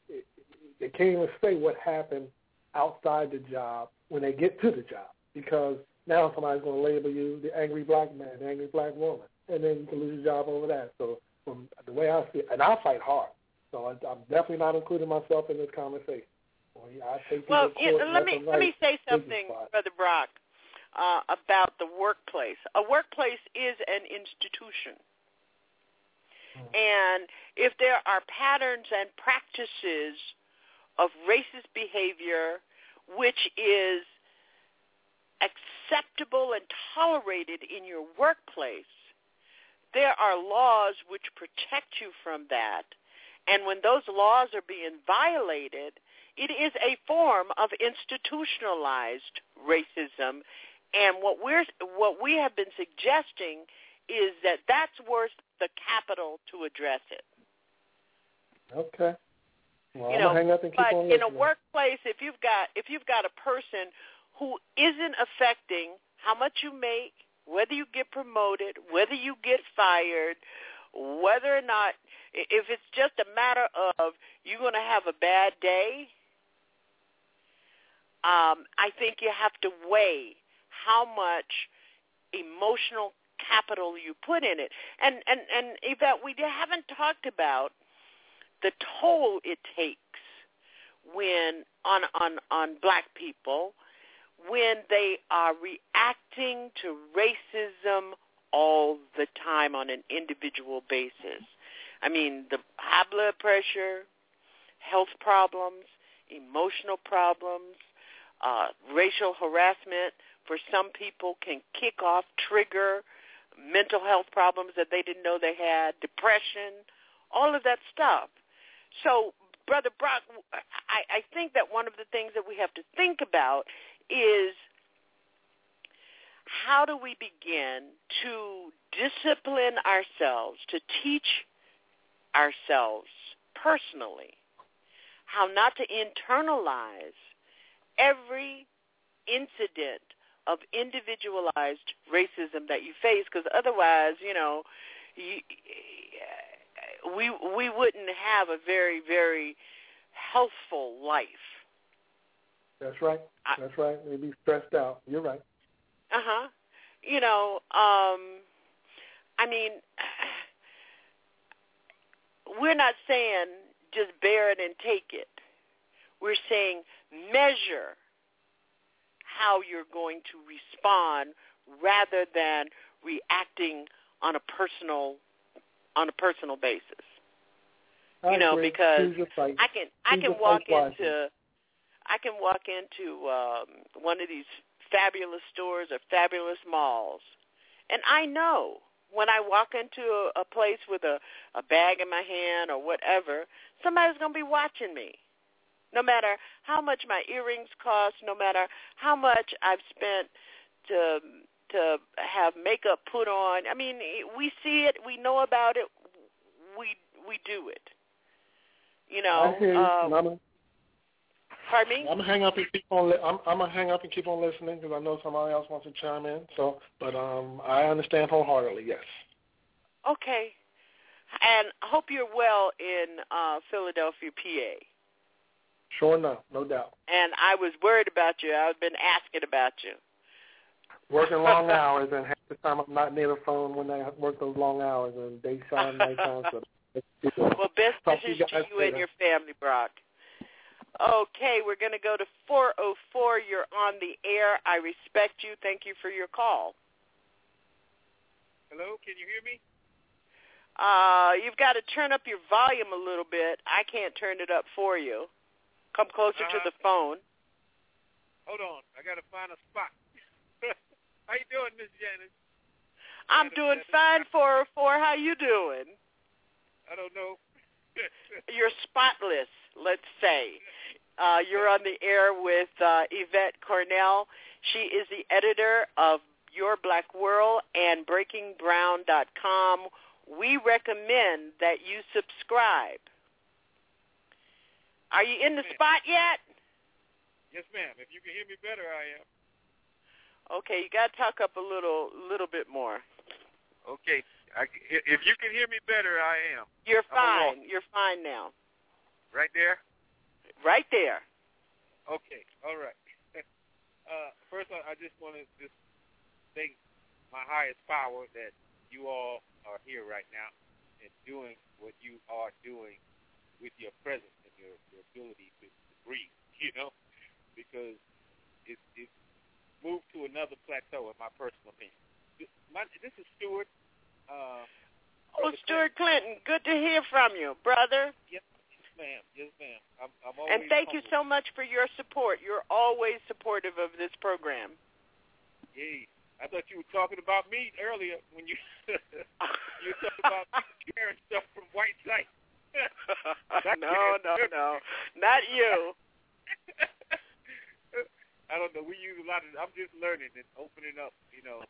they can't even say what happened outside the job when they get to the job because now somebody's going to label you the angry black man, the angry black woman, and then you can lose your job over that. So from the way I see it, and I fight hard, so I, I'm definitely not including myself in this conversation. Well, I take well know, let me let me say something, Brother Brock, uh, about the workplace. A workplace is an institution. Hmm. And if there are patterns and practices of racist behavior which is acceptable and tolerated in your workplace, there are laws which protect you from that. And when those laws are being violated, it is a form of institutionalized racism. And what we're what we have been suggesting is that that's worth the capital to address it. Okay. Well, you know, but in a workplace, if you've got if you've got a person who isn't affecting how much you make, whether you get promoted, whether you get fired, whether or not if it's just a matter of you're going to have a bad day, um, I think you have to weigh how much emotional capital you put in it. And and and Yvette, we haven't talked about the toll it takes when on on on black people when they are reacting to racism all the time on an individual basis. I mean, the high blood pressure, health problems, emotional problems, uh, racial harassment for some people can kick off, trigger mental health problems that they didn't know they had, depression, all of that stuff. So, Brother Brock, I, I think that one of the things that we have to think about is how do we begin to discipline ourselves, to teach ourselves personally, how not to internalize every incident of individualized racism that you face because otherwise, you know, you, we we wouldn't have a very very healthful life. That's right. That's right. We'd be stressed out. You're right. Uh huh. You know, um, I mean, we're not saying just bear it and take it. We're saying measure how you're going to respond rather than reacting on a personal on a personal basis. I you know, agree. because Choose your fight. I can I can walk into I can walk into um, one of these fabulous stores or fabulous malls, and I know when I walk into a, a place with a, a bag in my hand or whatever, somebody's going to be watching me. No matter how much my earrings cost, no matter how much I've spent to to have makeup put on. I mean, we see it, we know about it, we we do it. You know, I hear you. um, I'm, pardon me. I'm gonna hang up and keep on. Li- I'm, I'm gonna hang up and keep on listening because I know somebody else wants to chime in. So, but um, I understand wholeheartedly. Yes. Okay. And I hope you're well in uh, Philadelphia, PA. Sure enough, no doubt. And I was worried about you. I've been asking about you. Working long <laughs> hours, and half the time I'm not near the phone when I work those long hours, and daytime, nighttime. So Well, best Talk to wishes you to you and your family, Brock. Okay, we're going to go to 404. You're on the air. I respect you. Thank you for your call. Hello, can you hear me? Uh, you've got to turn up your volume a little bit. I can't turn it up for you. Come closer to Uh-huh. the phone. Hold on, I gotta find a spot. <laughs> How you doing, Miss Janice? I'm doing fine, 404. How you doing? I don't know. <laughs> You're spotless, let's say. Uh, you're on the air with uh, Yvette Carnell. She is the editor of Your Black World and BreakingBrown.com. We recommend that you subscribe. Are you in the spot yet? Yes, ma'am. If you can hear me better, I am. Okay, you got to talk up a little, little bit more. Okay. I, if you can hear me better, I am. You're I'm gonna walk. fine. You're fine now. Right there. Right there. Okay. All right. <laughs> uh, first, I, I just want to just thank my highest power that you all are here right now and doing what you are doing with your presence your, your ability to, to breathe. <laughs> You know, because it's it's moved to another plateau, in my personal opinion. This, my, this is Stuart. Uh, Oh, Stuart Clinton, good to hear from you, brother. yes, ma'am. Yes, ma'am. I'm, I'm always And thank you so much for your support. You're always supportive of this program. Yay. I thought you were talking about me earlier when you <laughs> you were talking about <laughs> carrying stuff from White Site. <laughs> no, no, no, not you. <laughs> I don't know. We use a lot of. I'm just learning and opening up, you know,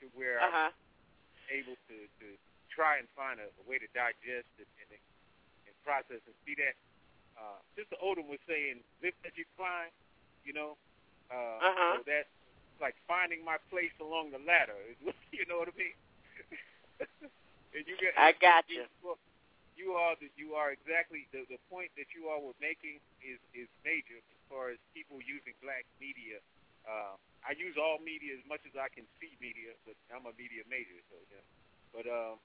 to where Uh-huh. I'm able to to try and find a, a way to digest and and, and process and see that. Uh, Sister Odom was saying, "Lift as you climb," you know. Uh, Uh-huh. So that's like finding my place along the ladder. <laughs> you know what I mean? and you get, I got you. Well, you are the, you are exactly the the point that you all were making is is major as far as people using black media. Uh, I use all media as much as I can see media, but I'm a media major, so yeah. But um,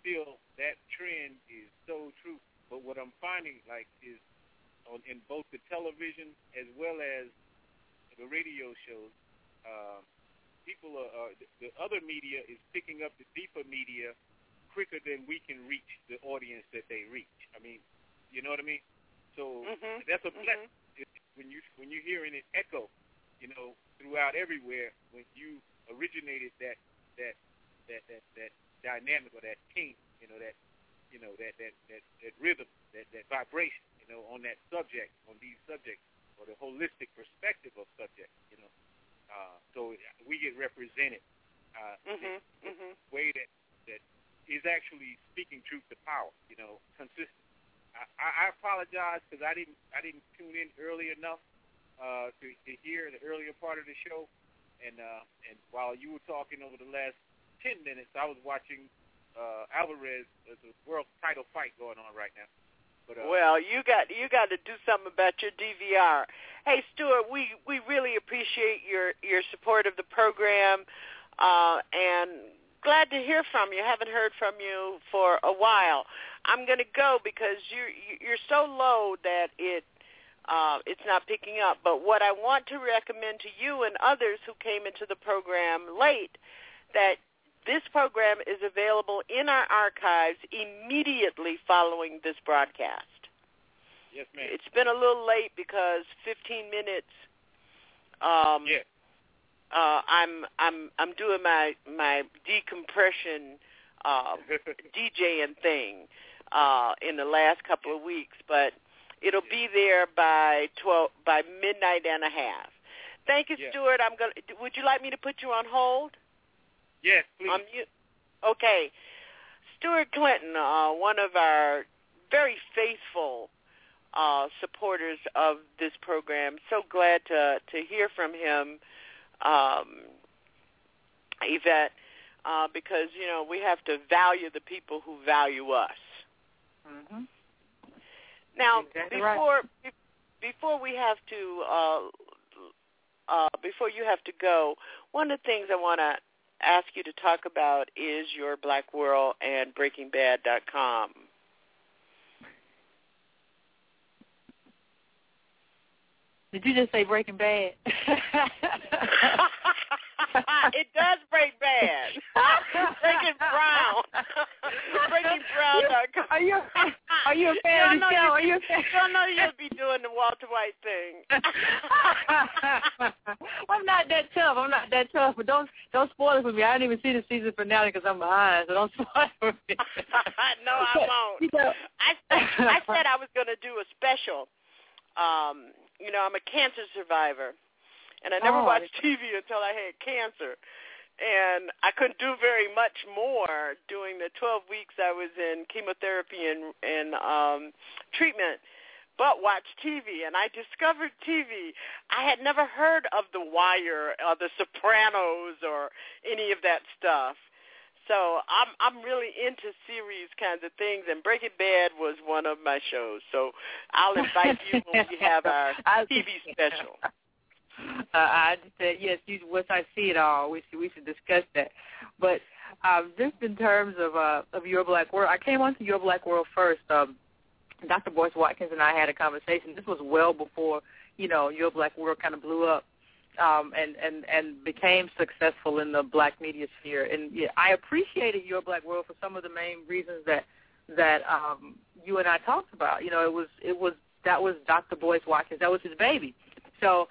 still, that trend is so true. But what I'm finding like is on in both the television as well as the radio shows, um, people are, are the, the other media is picking up the deeper media quicker than we can reach the audience that they reach. I mean, you know what I mean? So Mhm. that's a blessing It- when you when you're hearing it echo, you know, throughout everywhere. When you originated that that that that that dynamic or that kink, you know that you know that that that, that rhythm, that that vibration, you know, on that subject, on these subjects, or the holistic perspective of subjects, you know. Uh, so we get represented uh, Mhm. the Mhm. way that that is actually speaking truth to power. You know, consistent. I, I apologize because I didn't I didn't tune in early enough uh, to, to hear the earlier part of the show, and uh, and while you were talking over the last ten minutes, I was watching uh, Alvarez as a world title fight going on right now. But, uh, well, you got you got to do something about your DVR. Hey, Stuart, we we really appreciate your your support of the program, uh, and glad to hear from you. Haven't heard from you for a while. I'm going to go because you're you're so low that it uh, it's not picking up. But what I want to recommend to you and others who came into the program late that this program is available in our archives immediately following this broadcast. Yes, ma'am. It's been a little late because 15 minutes. Um, yeah. Uh, I'm I'm I'm doing my my decompression uh, <laughs> DJing thing uh, in the last couple of weeks, but it'll be there by twelve by midnight and a half. Thank you, Yeah. Stuart. I'm gonna. Would you like me to put you on hold? Yes, please. You, okay, Stuart Clinton, uh, one of our very faithful uh, supporters of this program. So glad to to hear from him, um, Yvette, uh, because you know we have to value the people who value us. Mm-hmm. Now, Exactly right. before be- before we have to uh, uh, before you have to go, one of the things I want to ask you to talk about is your Black World and BreakingBad.com. Did you just say Breaking Bad? <laughs> it does break bad. Breaking Brown. <laughs> BreakingBrown.com. Are you are you a fan of the show? you- Are you a fan? Y'all know you'll be doing the Walter White thing. I'm not that tough. I'm not that tough. But don't don't spoil it for me. I didn't even see the season finale because I'm behind. So don't <laughs> spoil it for me. no, I won't. You know- I said I said I was going to do a special. Um, you know, I'm a cancer survivor, and I never Oh. watched TV until I had cancer. And I couldn't do very much more during the 12 weeks I was in chemotherapy and, and um, treatment, but watch TV. And I discovered TV. I had never heard of The Wire or The Sopranos or any of that stuff. So I'm I'm really into series kinds of things, and Breaking Bad was one of my shows. So I'll invite you when we have <laughs> our TV special. <laughs> Uh, I said yes. You, once I see it all, we should we should discuss that. But um, just in terms of uh, of your Black World, I came onto your Black World first. Um, Dr. Boyce Watkins and I had a conversation. This was well before you know your Black World kind of blew up. Um, and, and, and became successful in the black media sphere. And yeah, I appreciated your Black World for some of the main reasons that that um, you and I talked about. You know, it was it was that was Dr. Boyce Watkins. That was his baby. So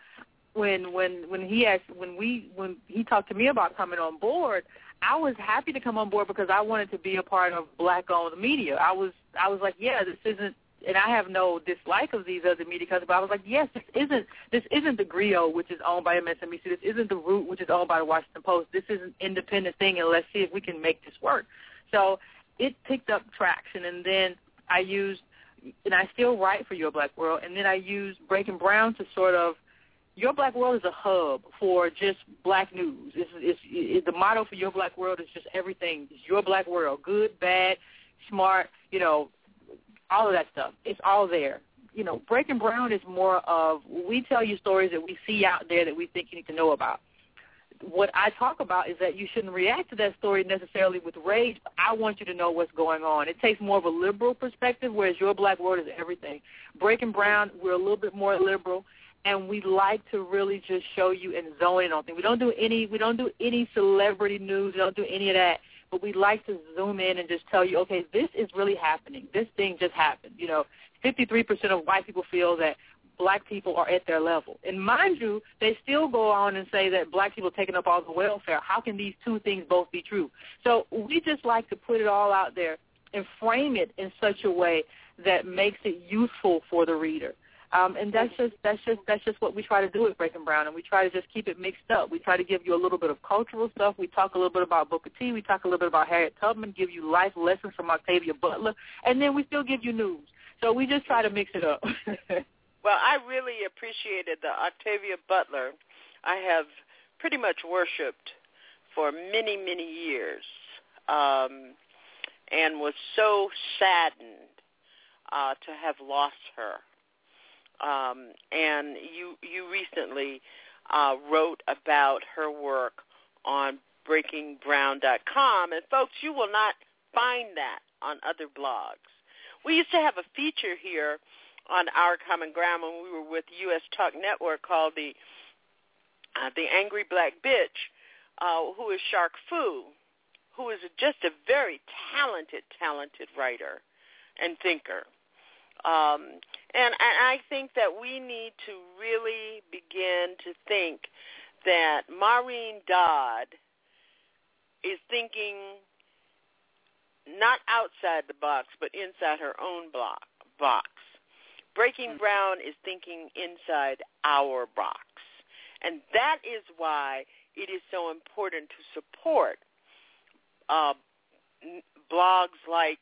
when when when he asked when we when he talked to me about coming on board, I was happy to come on board because I wanted to be a part of black owned media. I was I was like, yeah, this isn't and I have no dislike of these other media companies, but I was like, yes, this isn't this isn't the Grio, which is owned by MSNBC. This isn't the Root, which is owned by the Washington Post. This is an independent thing, and let's see if we can make this work. So it picked up traction, and then I used, and I still write for Your Black World, and then I used Breaking Brown to sort of your Black World is a hub for just black news. It's, it's, it, the motto for Your Black World is just everything. It's Your Black World, good, bad, smart, you know, all of that stuff. It's all there. You know, Breaking Brown is more of we tell you stories that we see out there that we think you need to know about. What I talk about is that you shouldn't react to that story necessarily with rage. I want you to know what's going on. It takes more of a liberal perspective, whereas your Black World is everything. Breaking Brown, we're a little bit more liberal and we like to really just show you and zone in on things. We don't do any we don't do any celebrity news, we don't do any of that. But we like to zoom in and just tell you, okay, this is really happening. This thing just happened. You know, fifty three percent of white people feel that black people are at their level. And mind you, they still go on and say that black people are taking up all the welfare. How can these two things both be true? So we just like to put it all out there and frame it in such a way that makes it useful for the reader. Um, and that's just that's just that's just what we try to do at Breaking Brown, and we try to just keep it mixed up. We try to give you a little bit of cultural stuff. We talk a little bit about Booker T. We talk a little bit about Harriet Tubman. Give you life lessons from Octavia Butler, and then we still give you news. So we just try to mix it up. <laughs> well, I really appreciated the Octavia Butler. I have pretty much worshipped for many many years, um, and was so saddened uh, to have lost her um, and you you recently uh, wrote about her work on BreakingBrown.com, and folks, you will not find that on other blogs. We used to have a feature here on our common ground when we were with U.S. Talk Network called the uh, the Angry Black Bitch, uh, who is Shark Fu, who is just a very talented, talented writer and thinker. Um, and, and I think that we need to really begin to think that Maureen Dowd is thinking not outside the box, but inside her own block, box. Breaking mm-hmm. Brown is thinking inside our box. And that is why it is so important to support uh, blogs like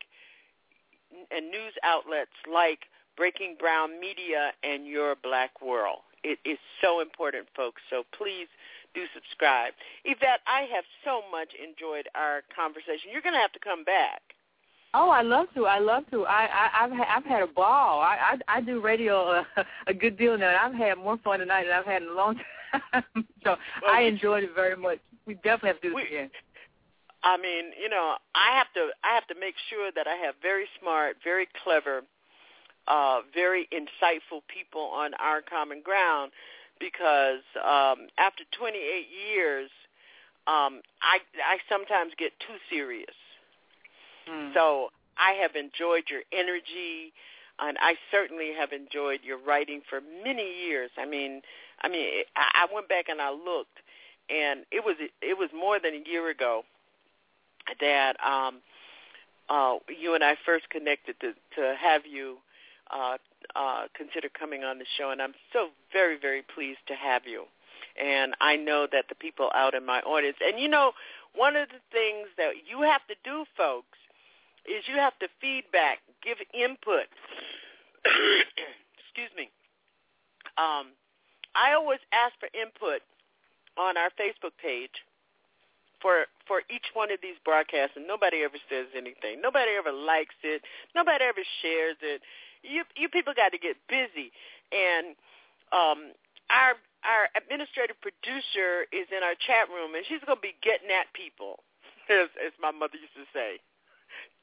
and news outlets like Breaking Brown Media and Your Black World. It is so important, folks. So please do subscribe. Yvette, I have so much enjoyed our conversation. You're going to have to come back. Oh, I love to. I love to. I, I I've I've had a ball. I I, I do radio uh, a, <laughs> a good deal now, and I've had more fun tonight than I've had in a long <laughs> time. so well, I enjoyed it very much. We definitely have to do this again. I mean, you know, I have to I have to make sure that I have very smart, very clever, uh, very insightful people on our common ground because um, after 28 years, um, I I sometimes get too serious. Mm. So I have enjoyed your energy, and I certainly have enjoyed your writing for many years. I mean, I mean, I went back and I looked, and it was it was more than a year ago that um, uh, you and I first connected to, to have you uh, uh, consider coming on the show, and I'm so very, very pleased to have you. And I know that the people out in my audience, and you know, one of the things that you have to do, folks, is you have to feedback, give input. <coughs> Excuse me. Um, I always ask for input on our Facebook page for for each one of these broadcasts, and nobody ever says anything. Nobody ever likes it. Nobody ever shares it. You you people got to get busy, and um, our our administrative producer is in our chat room, and she's going to be getting at people, <laughs> as, as my mother used to say.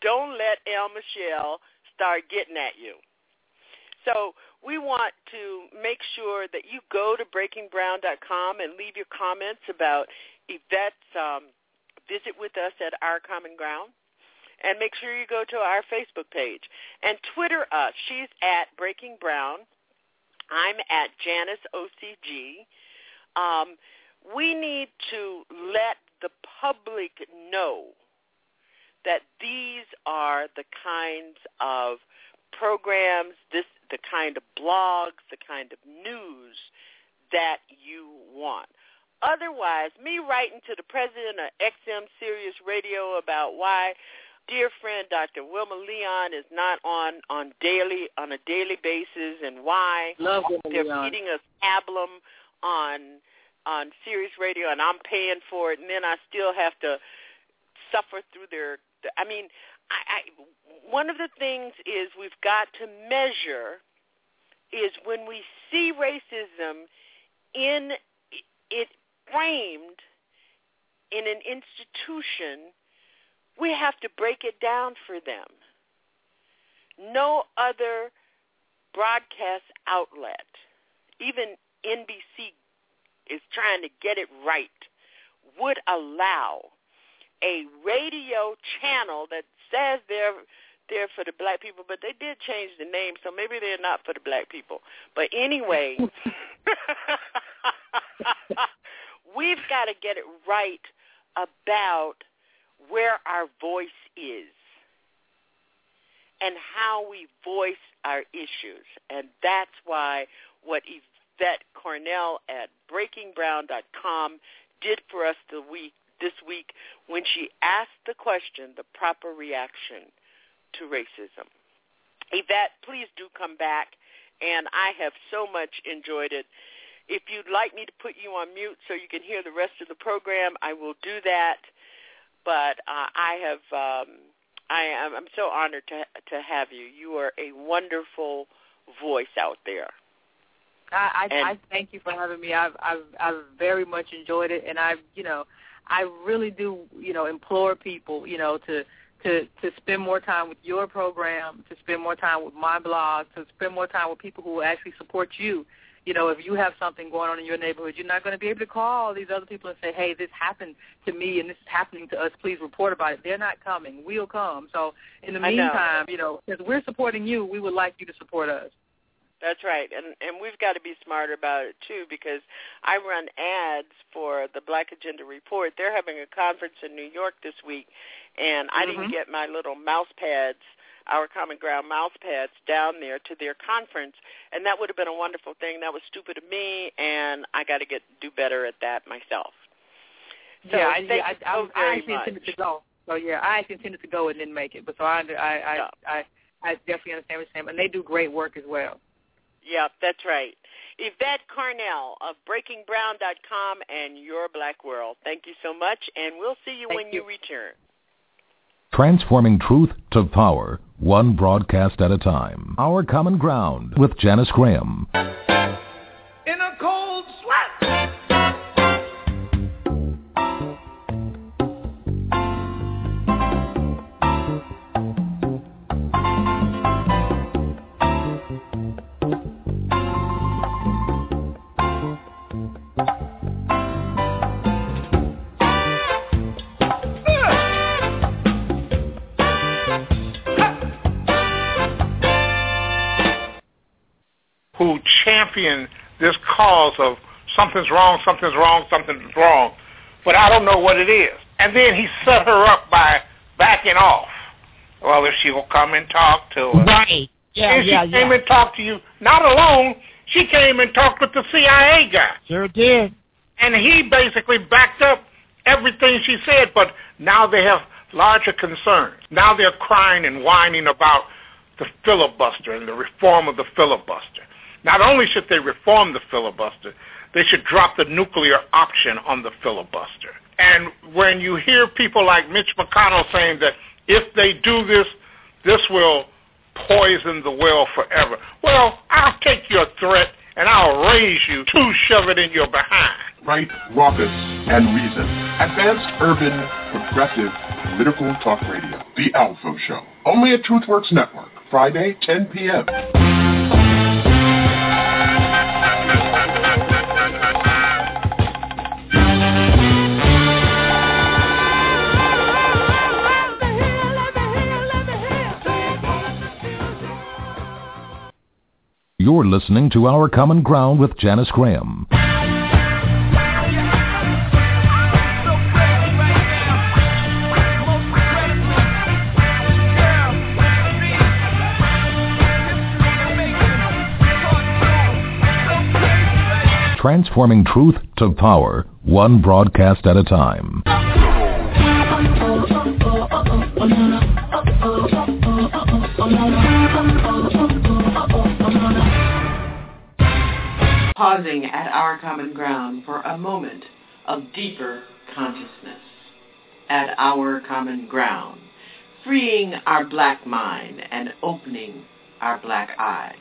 Don't let El Michelle start getting at you. So we want to make sure that you go to breakingbrown.com and leave your comments about Yvette's um, visit with us at Our Common Ground. And make sure you go to our Facebook page. And Twitter us. She's at Breaking Brown. I'm at Janice OCG. Um, we need to let the public know that these are the kinds of programs, this the kind of blogs, the kind of news that you want. Otherwise, me writing to the president of XM Sirius Radio about why dear friend Dr. Wilmer Leon is not on on daily on a daily basis and why Love they're Leon. feeding us pablum on on Sirius Radio and I'm paying for it and then I still have to suffer through their I mean I, I one of the things is we've got to measure is when we see racism in it framed in an institution, we have to break it down for them. No other broadcast outlet, even NBC is trying to get it right, would allow a radio channel that says they're there for the black people, but they did change the name, so maybe they're not for the black people. But anyway, <laughs> We've got to get it right about where our voice is. and how we voice our issues. And that's why what Yvette Carnell at breakingbrown.com did for us the week this week when she asked the question, the proper reaction to racism. Yvette, please do come back, and I have so much enjoyed it. If you'd like me to put you on mute so you can hear the rest of the program, I will do that. But uh, I have, um, I am, I'm so honored to to have you. You are a wonderful voice out there. I, I, I thank you for having me. I've, I've I've very much enjoyed it, and I've you know I really do you know implore people you know to to to spend more time with your program, to spend more time with my blog, to spend more time with people who actually support you. You know, if you have something going on in your neighborhood, you're not going to be able to call all these other people and say, "Hey, this happened to me and this is happening to us. Please report about it." They're not coming. We'll come. So, in the meantime, you know, because we're supporting you, we would like you to support us. That's right, and and we've got to be smarter about it too because I run ads for the Black Agenda Report. They're having a conference in New York this week, and I Mm-hmm. didn't get my little mouse pads, our Common Ground mouse pads, down there to their conference, and that would have been a wonderful thing. That was stupid of me, and I got to get do better at that myself. So yeah, I, thank yeah, you I, so I, I actually much. intended to go. So yeah, I actually intended to go and didn't make it, but so I I I I, I definitely understand what you're saying, and they do great work as well. Yeah, that's right. Yvette Carnell of BreakingBrown.com and Your Black World. Thank you so much, and we'll see you when you return. Transforming truth to power, one broadcast at a time. Our Common Ground with Janice Graham. Champion this cause of something's wrong, something's wrong, something's wrong, but I don't know what it is. And then he set her up by backing off. Well, if she will come and talk to us. Right. Yeah, and she yeah, came yeah. and talked to you, not alone, she came and talked with the CIA guy. Sure did. And he basically backed up everything she said, but now they have larger concerns. Now they're crying and whining about the filibuster and the reform of the filibuster. Not only should they reform the filibuster, they should drop the nuclear option on the filibuster. And when you hear people like Mitch McConnell saying that if they do this, this will poison the well forever. Well, I'll take your threat and I'll raise you to shove it in your behind. Right, raucous, and reason. Advanced, urban, progressive, political talk radio. The Alpha Show. Only at TruthWorks Network. Friday, 10 p.m. You're listening to Our Common Ground with Janice Graham. Transforming truth to power, one broadcast at a time. Pausing at our common ground for a moment of deeper consciousness. At our common ground, freeing our black mind and opening our black eyes.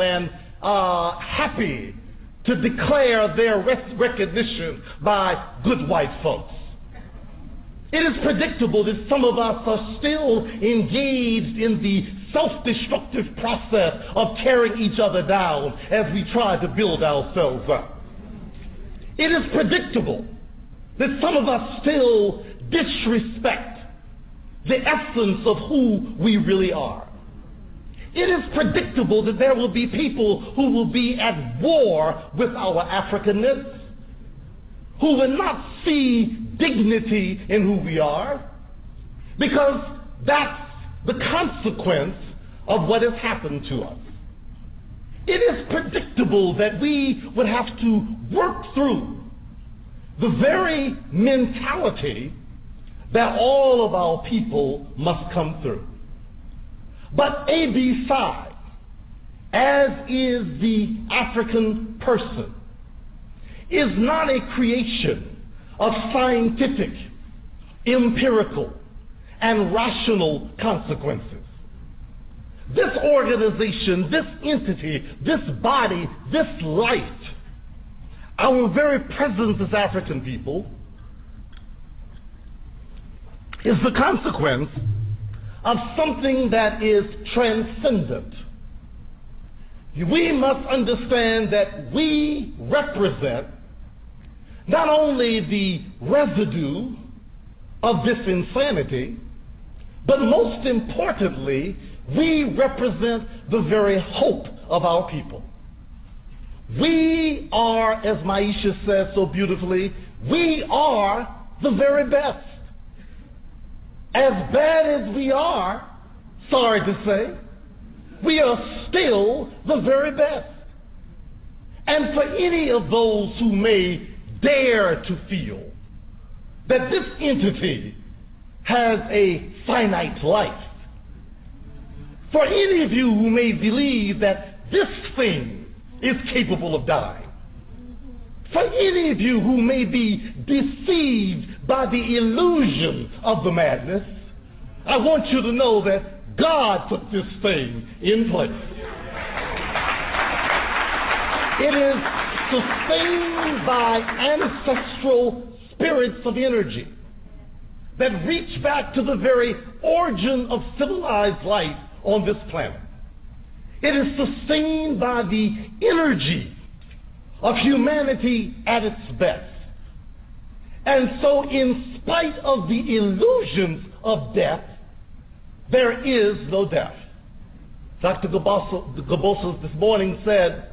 and are uh, happy to declare their recognition by good white folks. It is predictable that some of us are still engaged in the self-destructive process of tearing each other down as we try to build ourselves up. It is predictable that some of us still disrespect the essence of who we really are. It is predictable that there will be people who will be at war with our Africanness, who will not see dignity in who we are, because that's the consequence of what has happened to us. It is predictable that we would have to work through the very mentality that all of our people must come through. But A.B. Psi, as is the African person, is not a creation of scientific, empirical, and rational consequences. This organization, this entity, this body, this light, our very presence as African people, is the consequence of something that is transcendent. We must understand that we represent not only the residue of this insanity, but most importantly, we represent the very hope of our people. We are, as Maisha says so beautifully, we are the very best as bad as we are, sorry to say, we are still the very best. And for any of those who may dare to feel that this entity has a finite life, for any of you who may believe that this thing is capable of dying, for any of you who may be deceived by the illusion of the madness, I want you to know that God put this thing in place. It is sustained by ancestral spirits of energy that reach back to the very origin of civilized life on this planet. It is sustained by the energy of humanity at its best. And so, in spite of the illusions of death, there is no death. Dr. Gabossos this morning said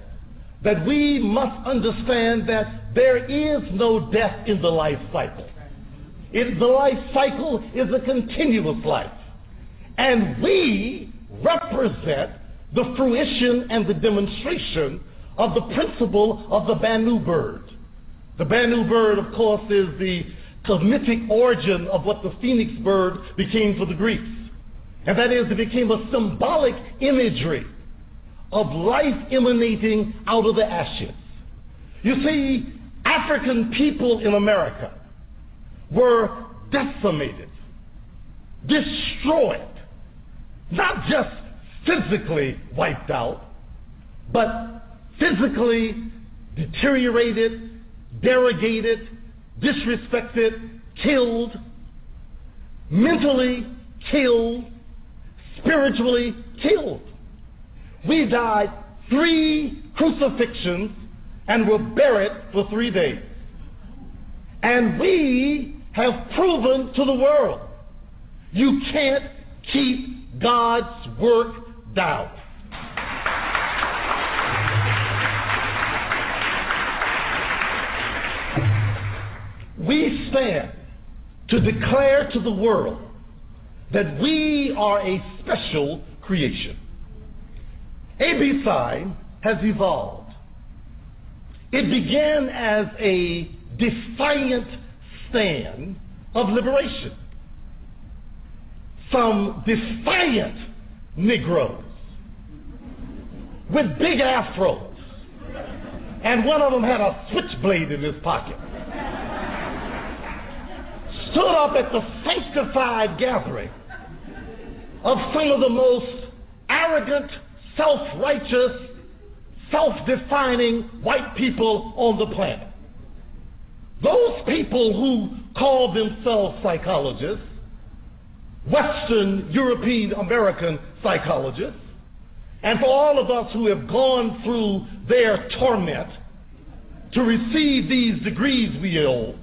that we must understand that there is no death in the life cycle. It, the life cycle is a continuous life. And we represent the fruition and the demonstration of the principle of the Bennu bird. The Bennu bird, of course, is the Kemetic origin of what the phoenix bird became for the Greeks. And that is, it became a symbolic imagery of life emanating out of the ashes. You see, African people in America were decimated, destroyed, not just physically wiped out, but physically deteriorated, derogated, disrespected, killed, mentally killed, spiritually killed. We died three crucifixions and were buried for three days. And we have proven to the world you can't keep God's work down. We stand to declare to the world that we are a special creation. A.B. Psi has evolved. It began as a defiant stand of liberation. Some defiant Negroes with big afros, and one of them had a switchblade in his pocket stood up at the sanctified gathering of some of the most arrogant, self-righteous, self-defining white people on the planet. Those people who call themselves psychologists, Western European American psychologists, and for all of us who have gone through their torment to receive these degrees we hold,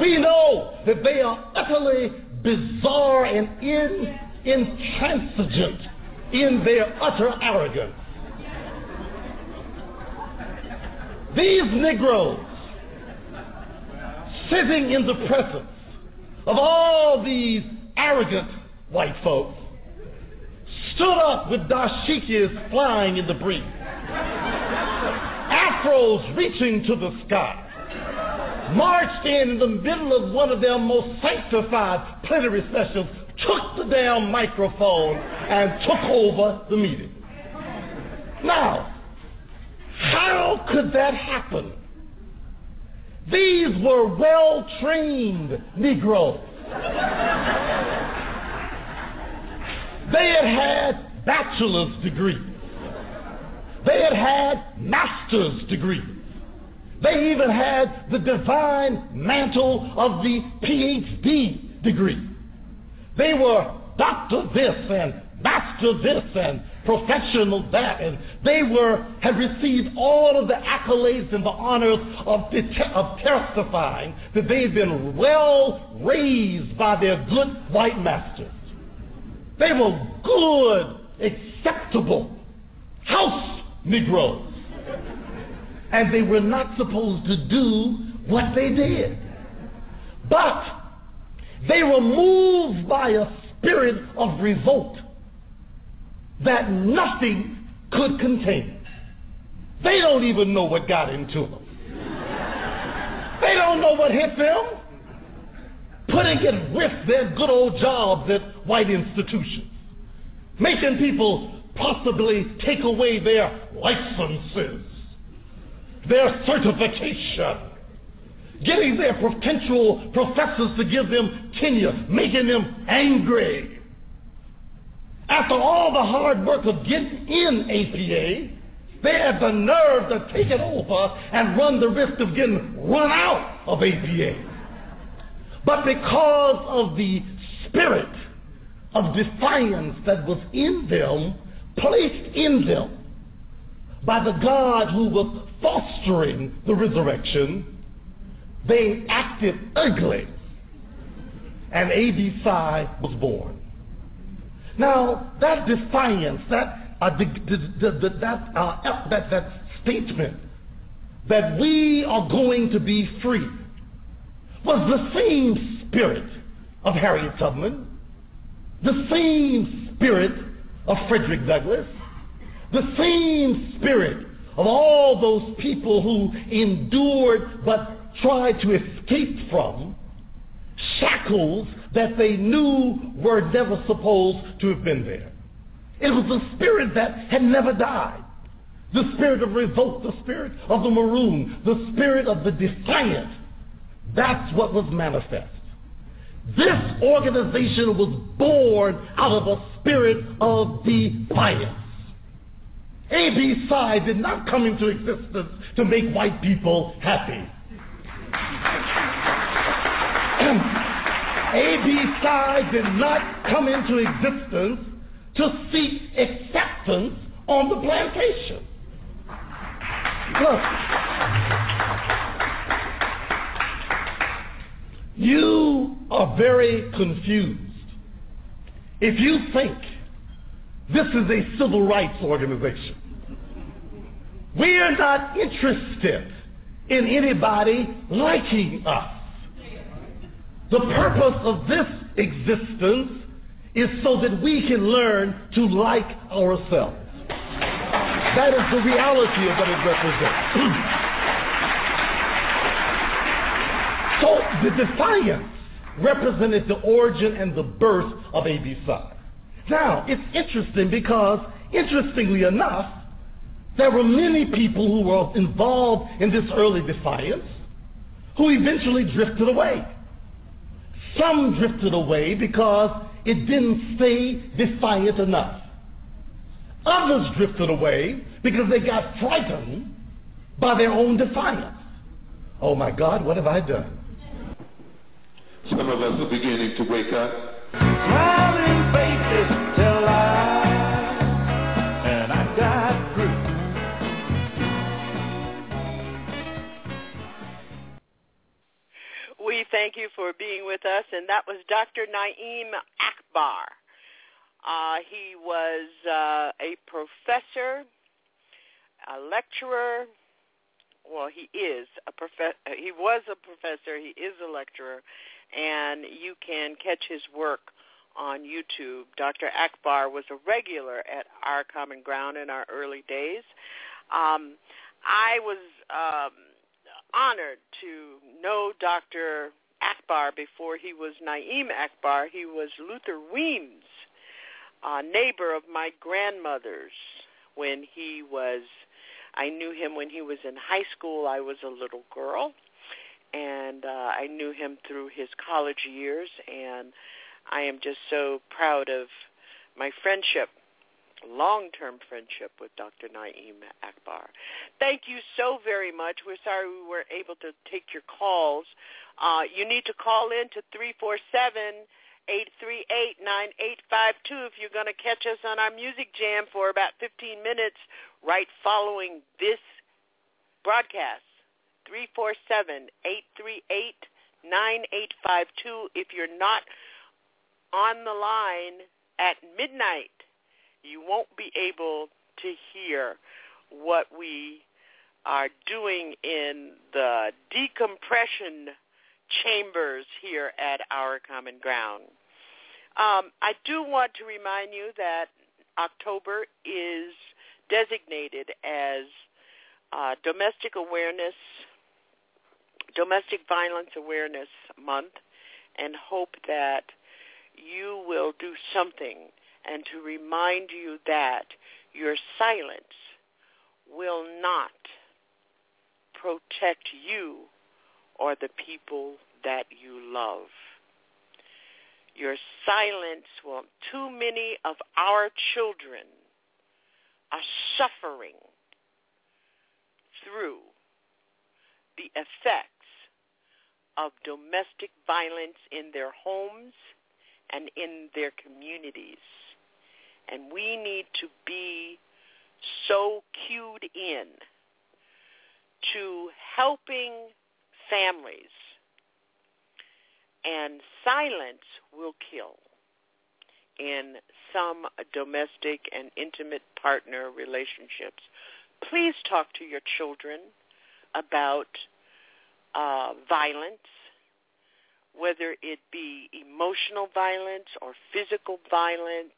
we know that they are utterly bizarre and in, intransigent in their utter arrogance. These Negroes, sitting in the presence of all these arrogant white folks, stood up with dashikis flying in the breeze, <laughs> afros reaching to the sky, marched in in the middle of one of their most sanctified plenary sessions, took the damn microphone, and took over the meeting. Now, how could that happen? These were well trained Negroes. They had had bachelor's degrees. They had had master's degrees. They even had the divine mantle of the PhD degree. They were doctor this and master this and professional that, and they were had received all of the accolades and the honors of, of testifying that they had been well raised by their good white masters. They were good, acceptable house Negroes. And they were not supposed to do what they did. But they were moved by a spirit of revolt that nothing could contain. They don't even know what got into them. They don't know what hit them. Putting it with their good old jobs at white institutions. Making people possibly take away their licenses, their certification, getting their potential professors to give them tenure, making them angry. After all the hard work of getting in APA, they had the nerve to take it over and run the risk of getting run out of APA. But because of the spirit of defiance that was in them, placed in them by the God who was fostering the resurrection, they acted ugly. And A.B. Psi was born. Now, that defiance, that, uh, the, the, the, that, uh, that, that statement that we are going to be free was the same spirit of Harriet Tubman, the same spirit of Frederick Douglass, the same spirit of all those people who endured but tried to escape from shackles that they knew were never supposed to have been there. It was the spirit that had never died. The spirit of revolt, the spirit of the maroon, the spirit of the defiant. That's what was manifest. This organization was born out of a spirit of defiance. A.B. Psi did not come into existence to make white people happy. <clears throat> A.B. Psi did not come into existence to seek acceptance on the plantation. Look, you are very confused if you think this is a civil rights organization. We are not interested in anybody liking us. The purpose of this existence is so that we can learn to like ourselves. That is the reality of what it represents. <clears throat> so the defiance represented the origin and the birth of. Psi. Now, it's interesting because, interestingly enough, there were many people who were involved in this early defiance who eventually drifted away. Some drifted away because it didn't stay defiant enough. Others drifted away because they got frightened by their own defiance. Oh my God, what have I done? Some of us are beginning to wake up. Smiling for being with us, and that was Dr. Na'im Akbar. Uh, he was uh, a professor, a lecturer. Well, he is a prof- He was a professor. He is a lecturer, and you can catch his work on YouTube. Dr. Akbar was a regular at Our Common Ground in our early days. Um, I was um, honored to know Dr. Akbar before he was Na'im Akbar. He was Luther Weems' uh, neighbor of my grandmother's when he was, I knew him when he was in high school. I was a little girl. And uh, I knew him through his college years, and I am just so proud of my friendship long-term friendship with Dr. Na'im Akbar. Thank you so very much. We're sorry we weren't able to take your calls. Uh, you need to call in to 347 838 9852 if you're going to catch us on our music jam for about 15 minutes right following this broadcast. 347 838 9852 if you're not on the line at midnight you won't be able to hear what we are doing in the decompression chambers here at our common ground. Um, I do want to remind you that October is designated as uh, Domestic Awareness, Domestic Violence Awareness Month, and hope that you will do something and to remind you that your silence will not protect you or the people that you love. Your silence will, too many of our children are suffering through the effects of domestic violence in their homes and in their communities. And we need to be so cued in to helping families. And silence will kill in some domestic and intimate partner relationships. Please talk to your children about uh, violence, whether it be emotional violence or physical violence,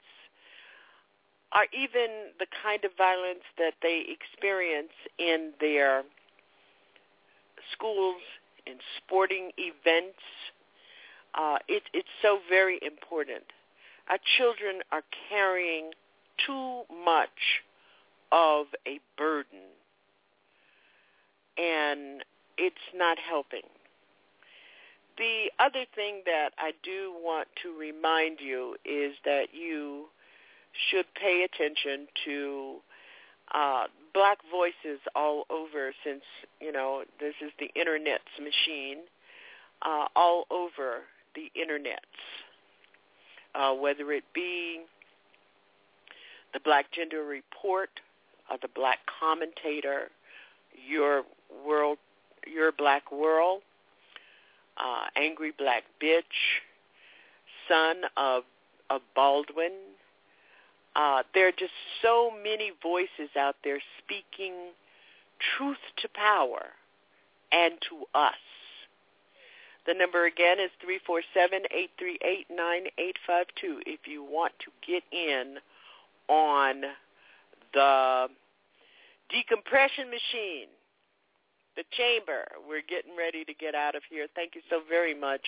or even the kind of violence that they experience in their schools, in sporting events. Uh, it, it's so very important. Our children are carrying too much of a burden, and it's not helping. The other thing that I do want to remind you is that you should pay attention to uh, black voices all over since, you know, this is the internet's machine, uh, all over the internets, uh, whether it be the Black Agenda Report, uh, the Black Commentator, Your World, Your Black World, uh, Angry Black Bitch, Son of, of Baldwin, uh, there are just so many voices out there speaking truth to power and to us. The number again is 347-838-9852 if you want to get in on the decompression machine, the chamber. We're getting ready to get out of here. Thank you so very much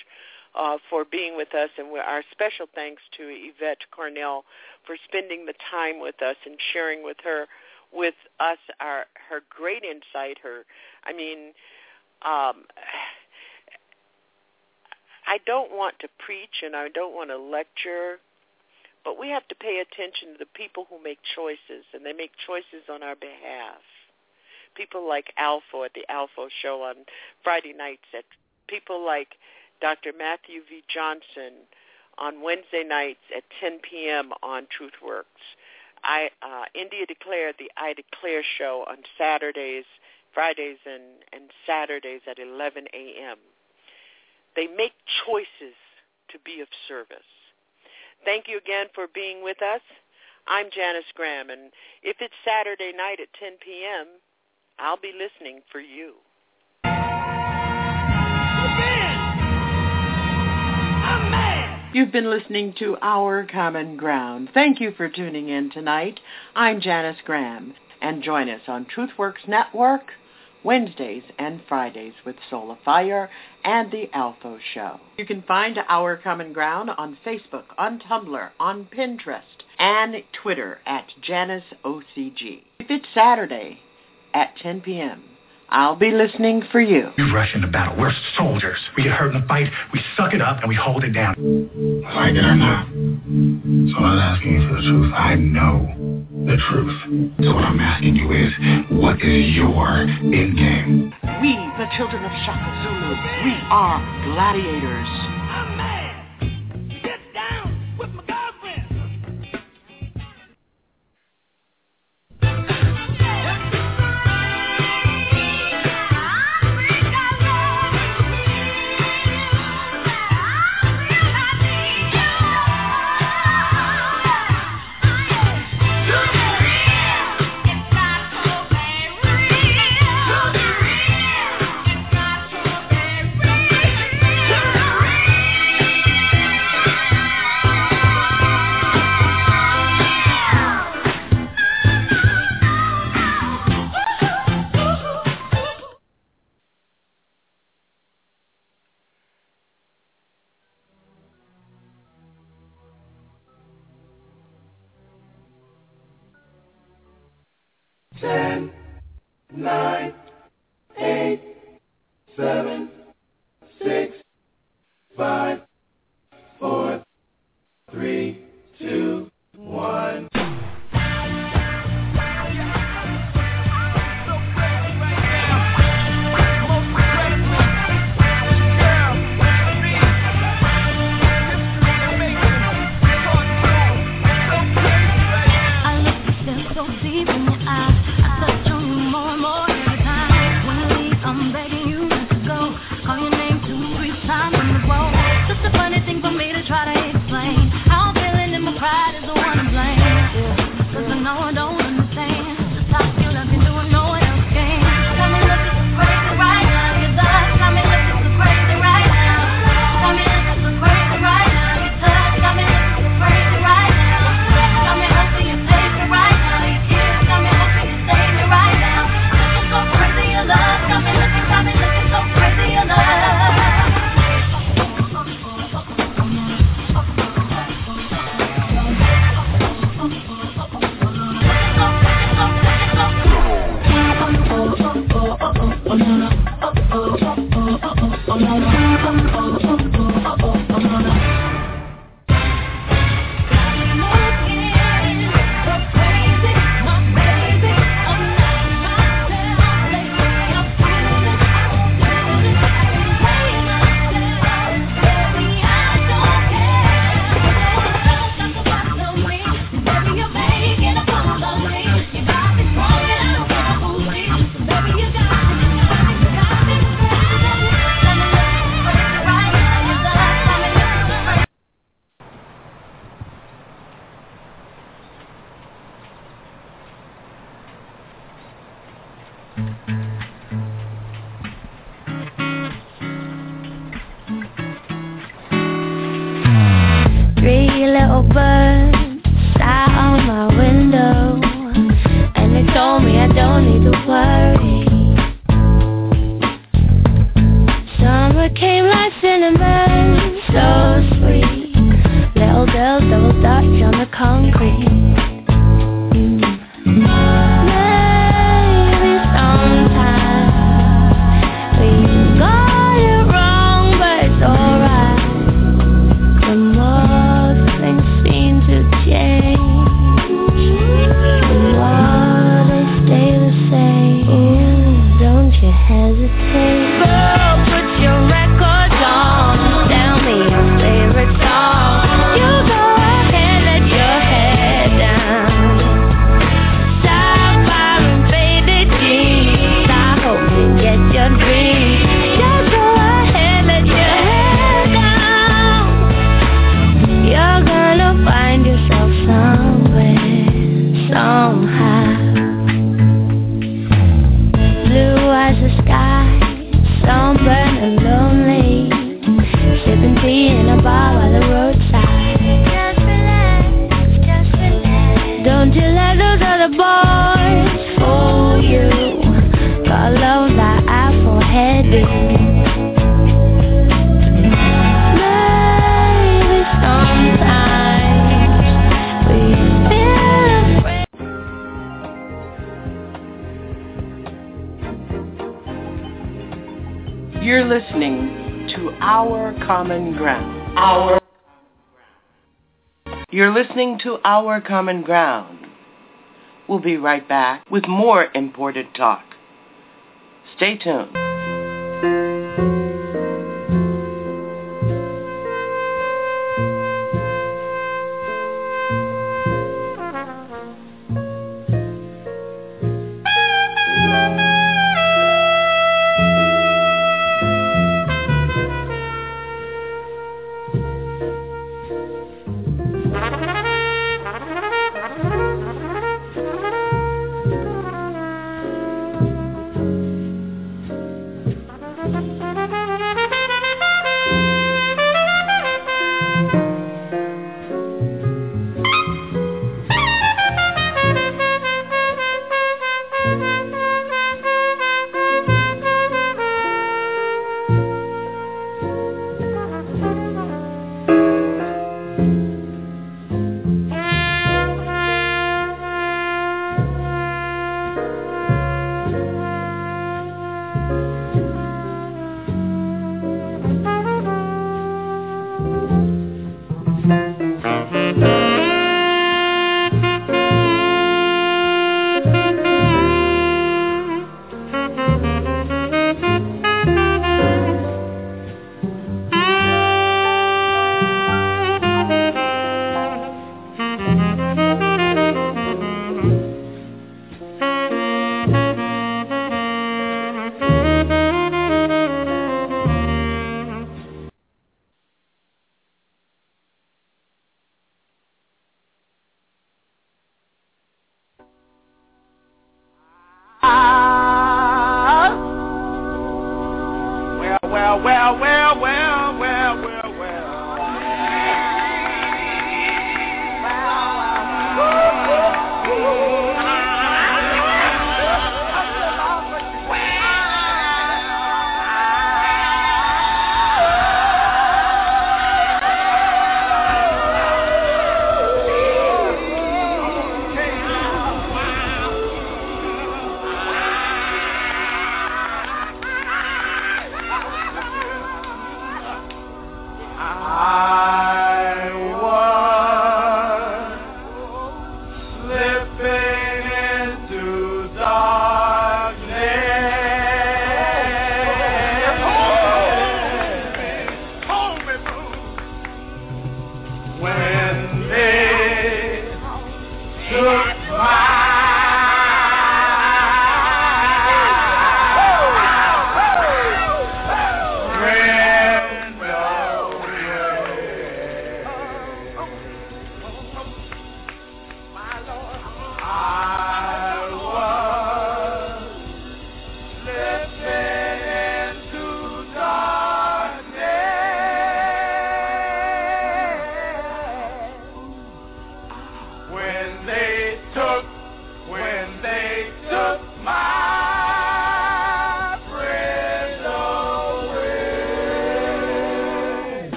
uh, for being with us, and our special thanks to Yvette Carnell for spending the time with us and sharing with her, with us, our her great insight. Her, I mean, um, I don't want to preach and I don't want to lecture, but we have to pay attention to the people who make choices, and they make choices on our behalf. People like Alpha at the Alpha Show on Friday nights, at people like Dr. Matthew V. Johnson on Wednesday nights at 10 p.m. on TruthWorks. I uh, India Declare the I Declare show on Saturdays, Fridays, and, and Saturdays at 11 a.m. They make choices to be of service. Thank you again for being with us. I'm Janice Graham, and if it's Saturday night at 10 p.m., I'll be listening for you. You've been listening to Our Common Ground. Thank you for tuning in tonight. I'm Janice Graham, and join us on TruthWorks Network Wednesdays and Fridays with Soul of Fire and The Alpha Show. You can find Our Common Ground on Facebook, on Tumblr, on Pinterest, and Twitter at JaniceOCG. If it's Saturday at 10 p.m., I'll be listening for you. We rush into battle. We're soldiers. We get hurt in a fight, we suck it up, and we hold it down. Like it or not. So I'm not asking you for the truth. I know the truth. So what I'm asking you is, what is your end game? We, the children of Shaka Zulu, we are gladiators. You're listening to Our Common Ground. Our You're listening to Our Common Ground. We'll be right back with more important talk. Stay tuned.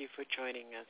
You for joining us.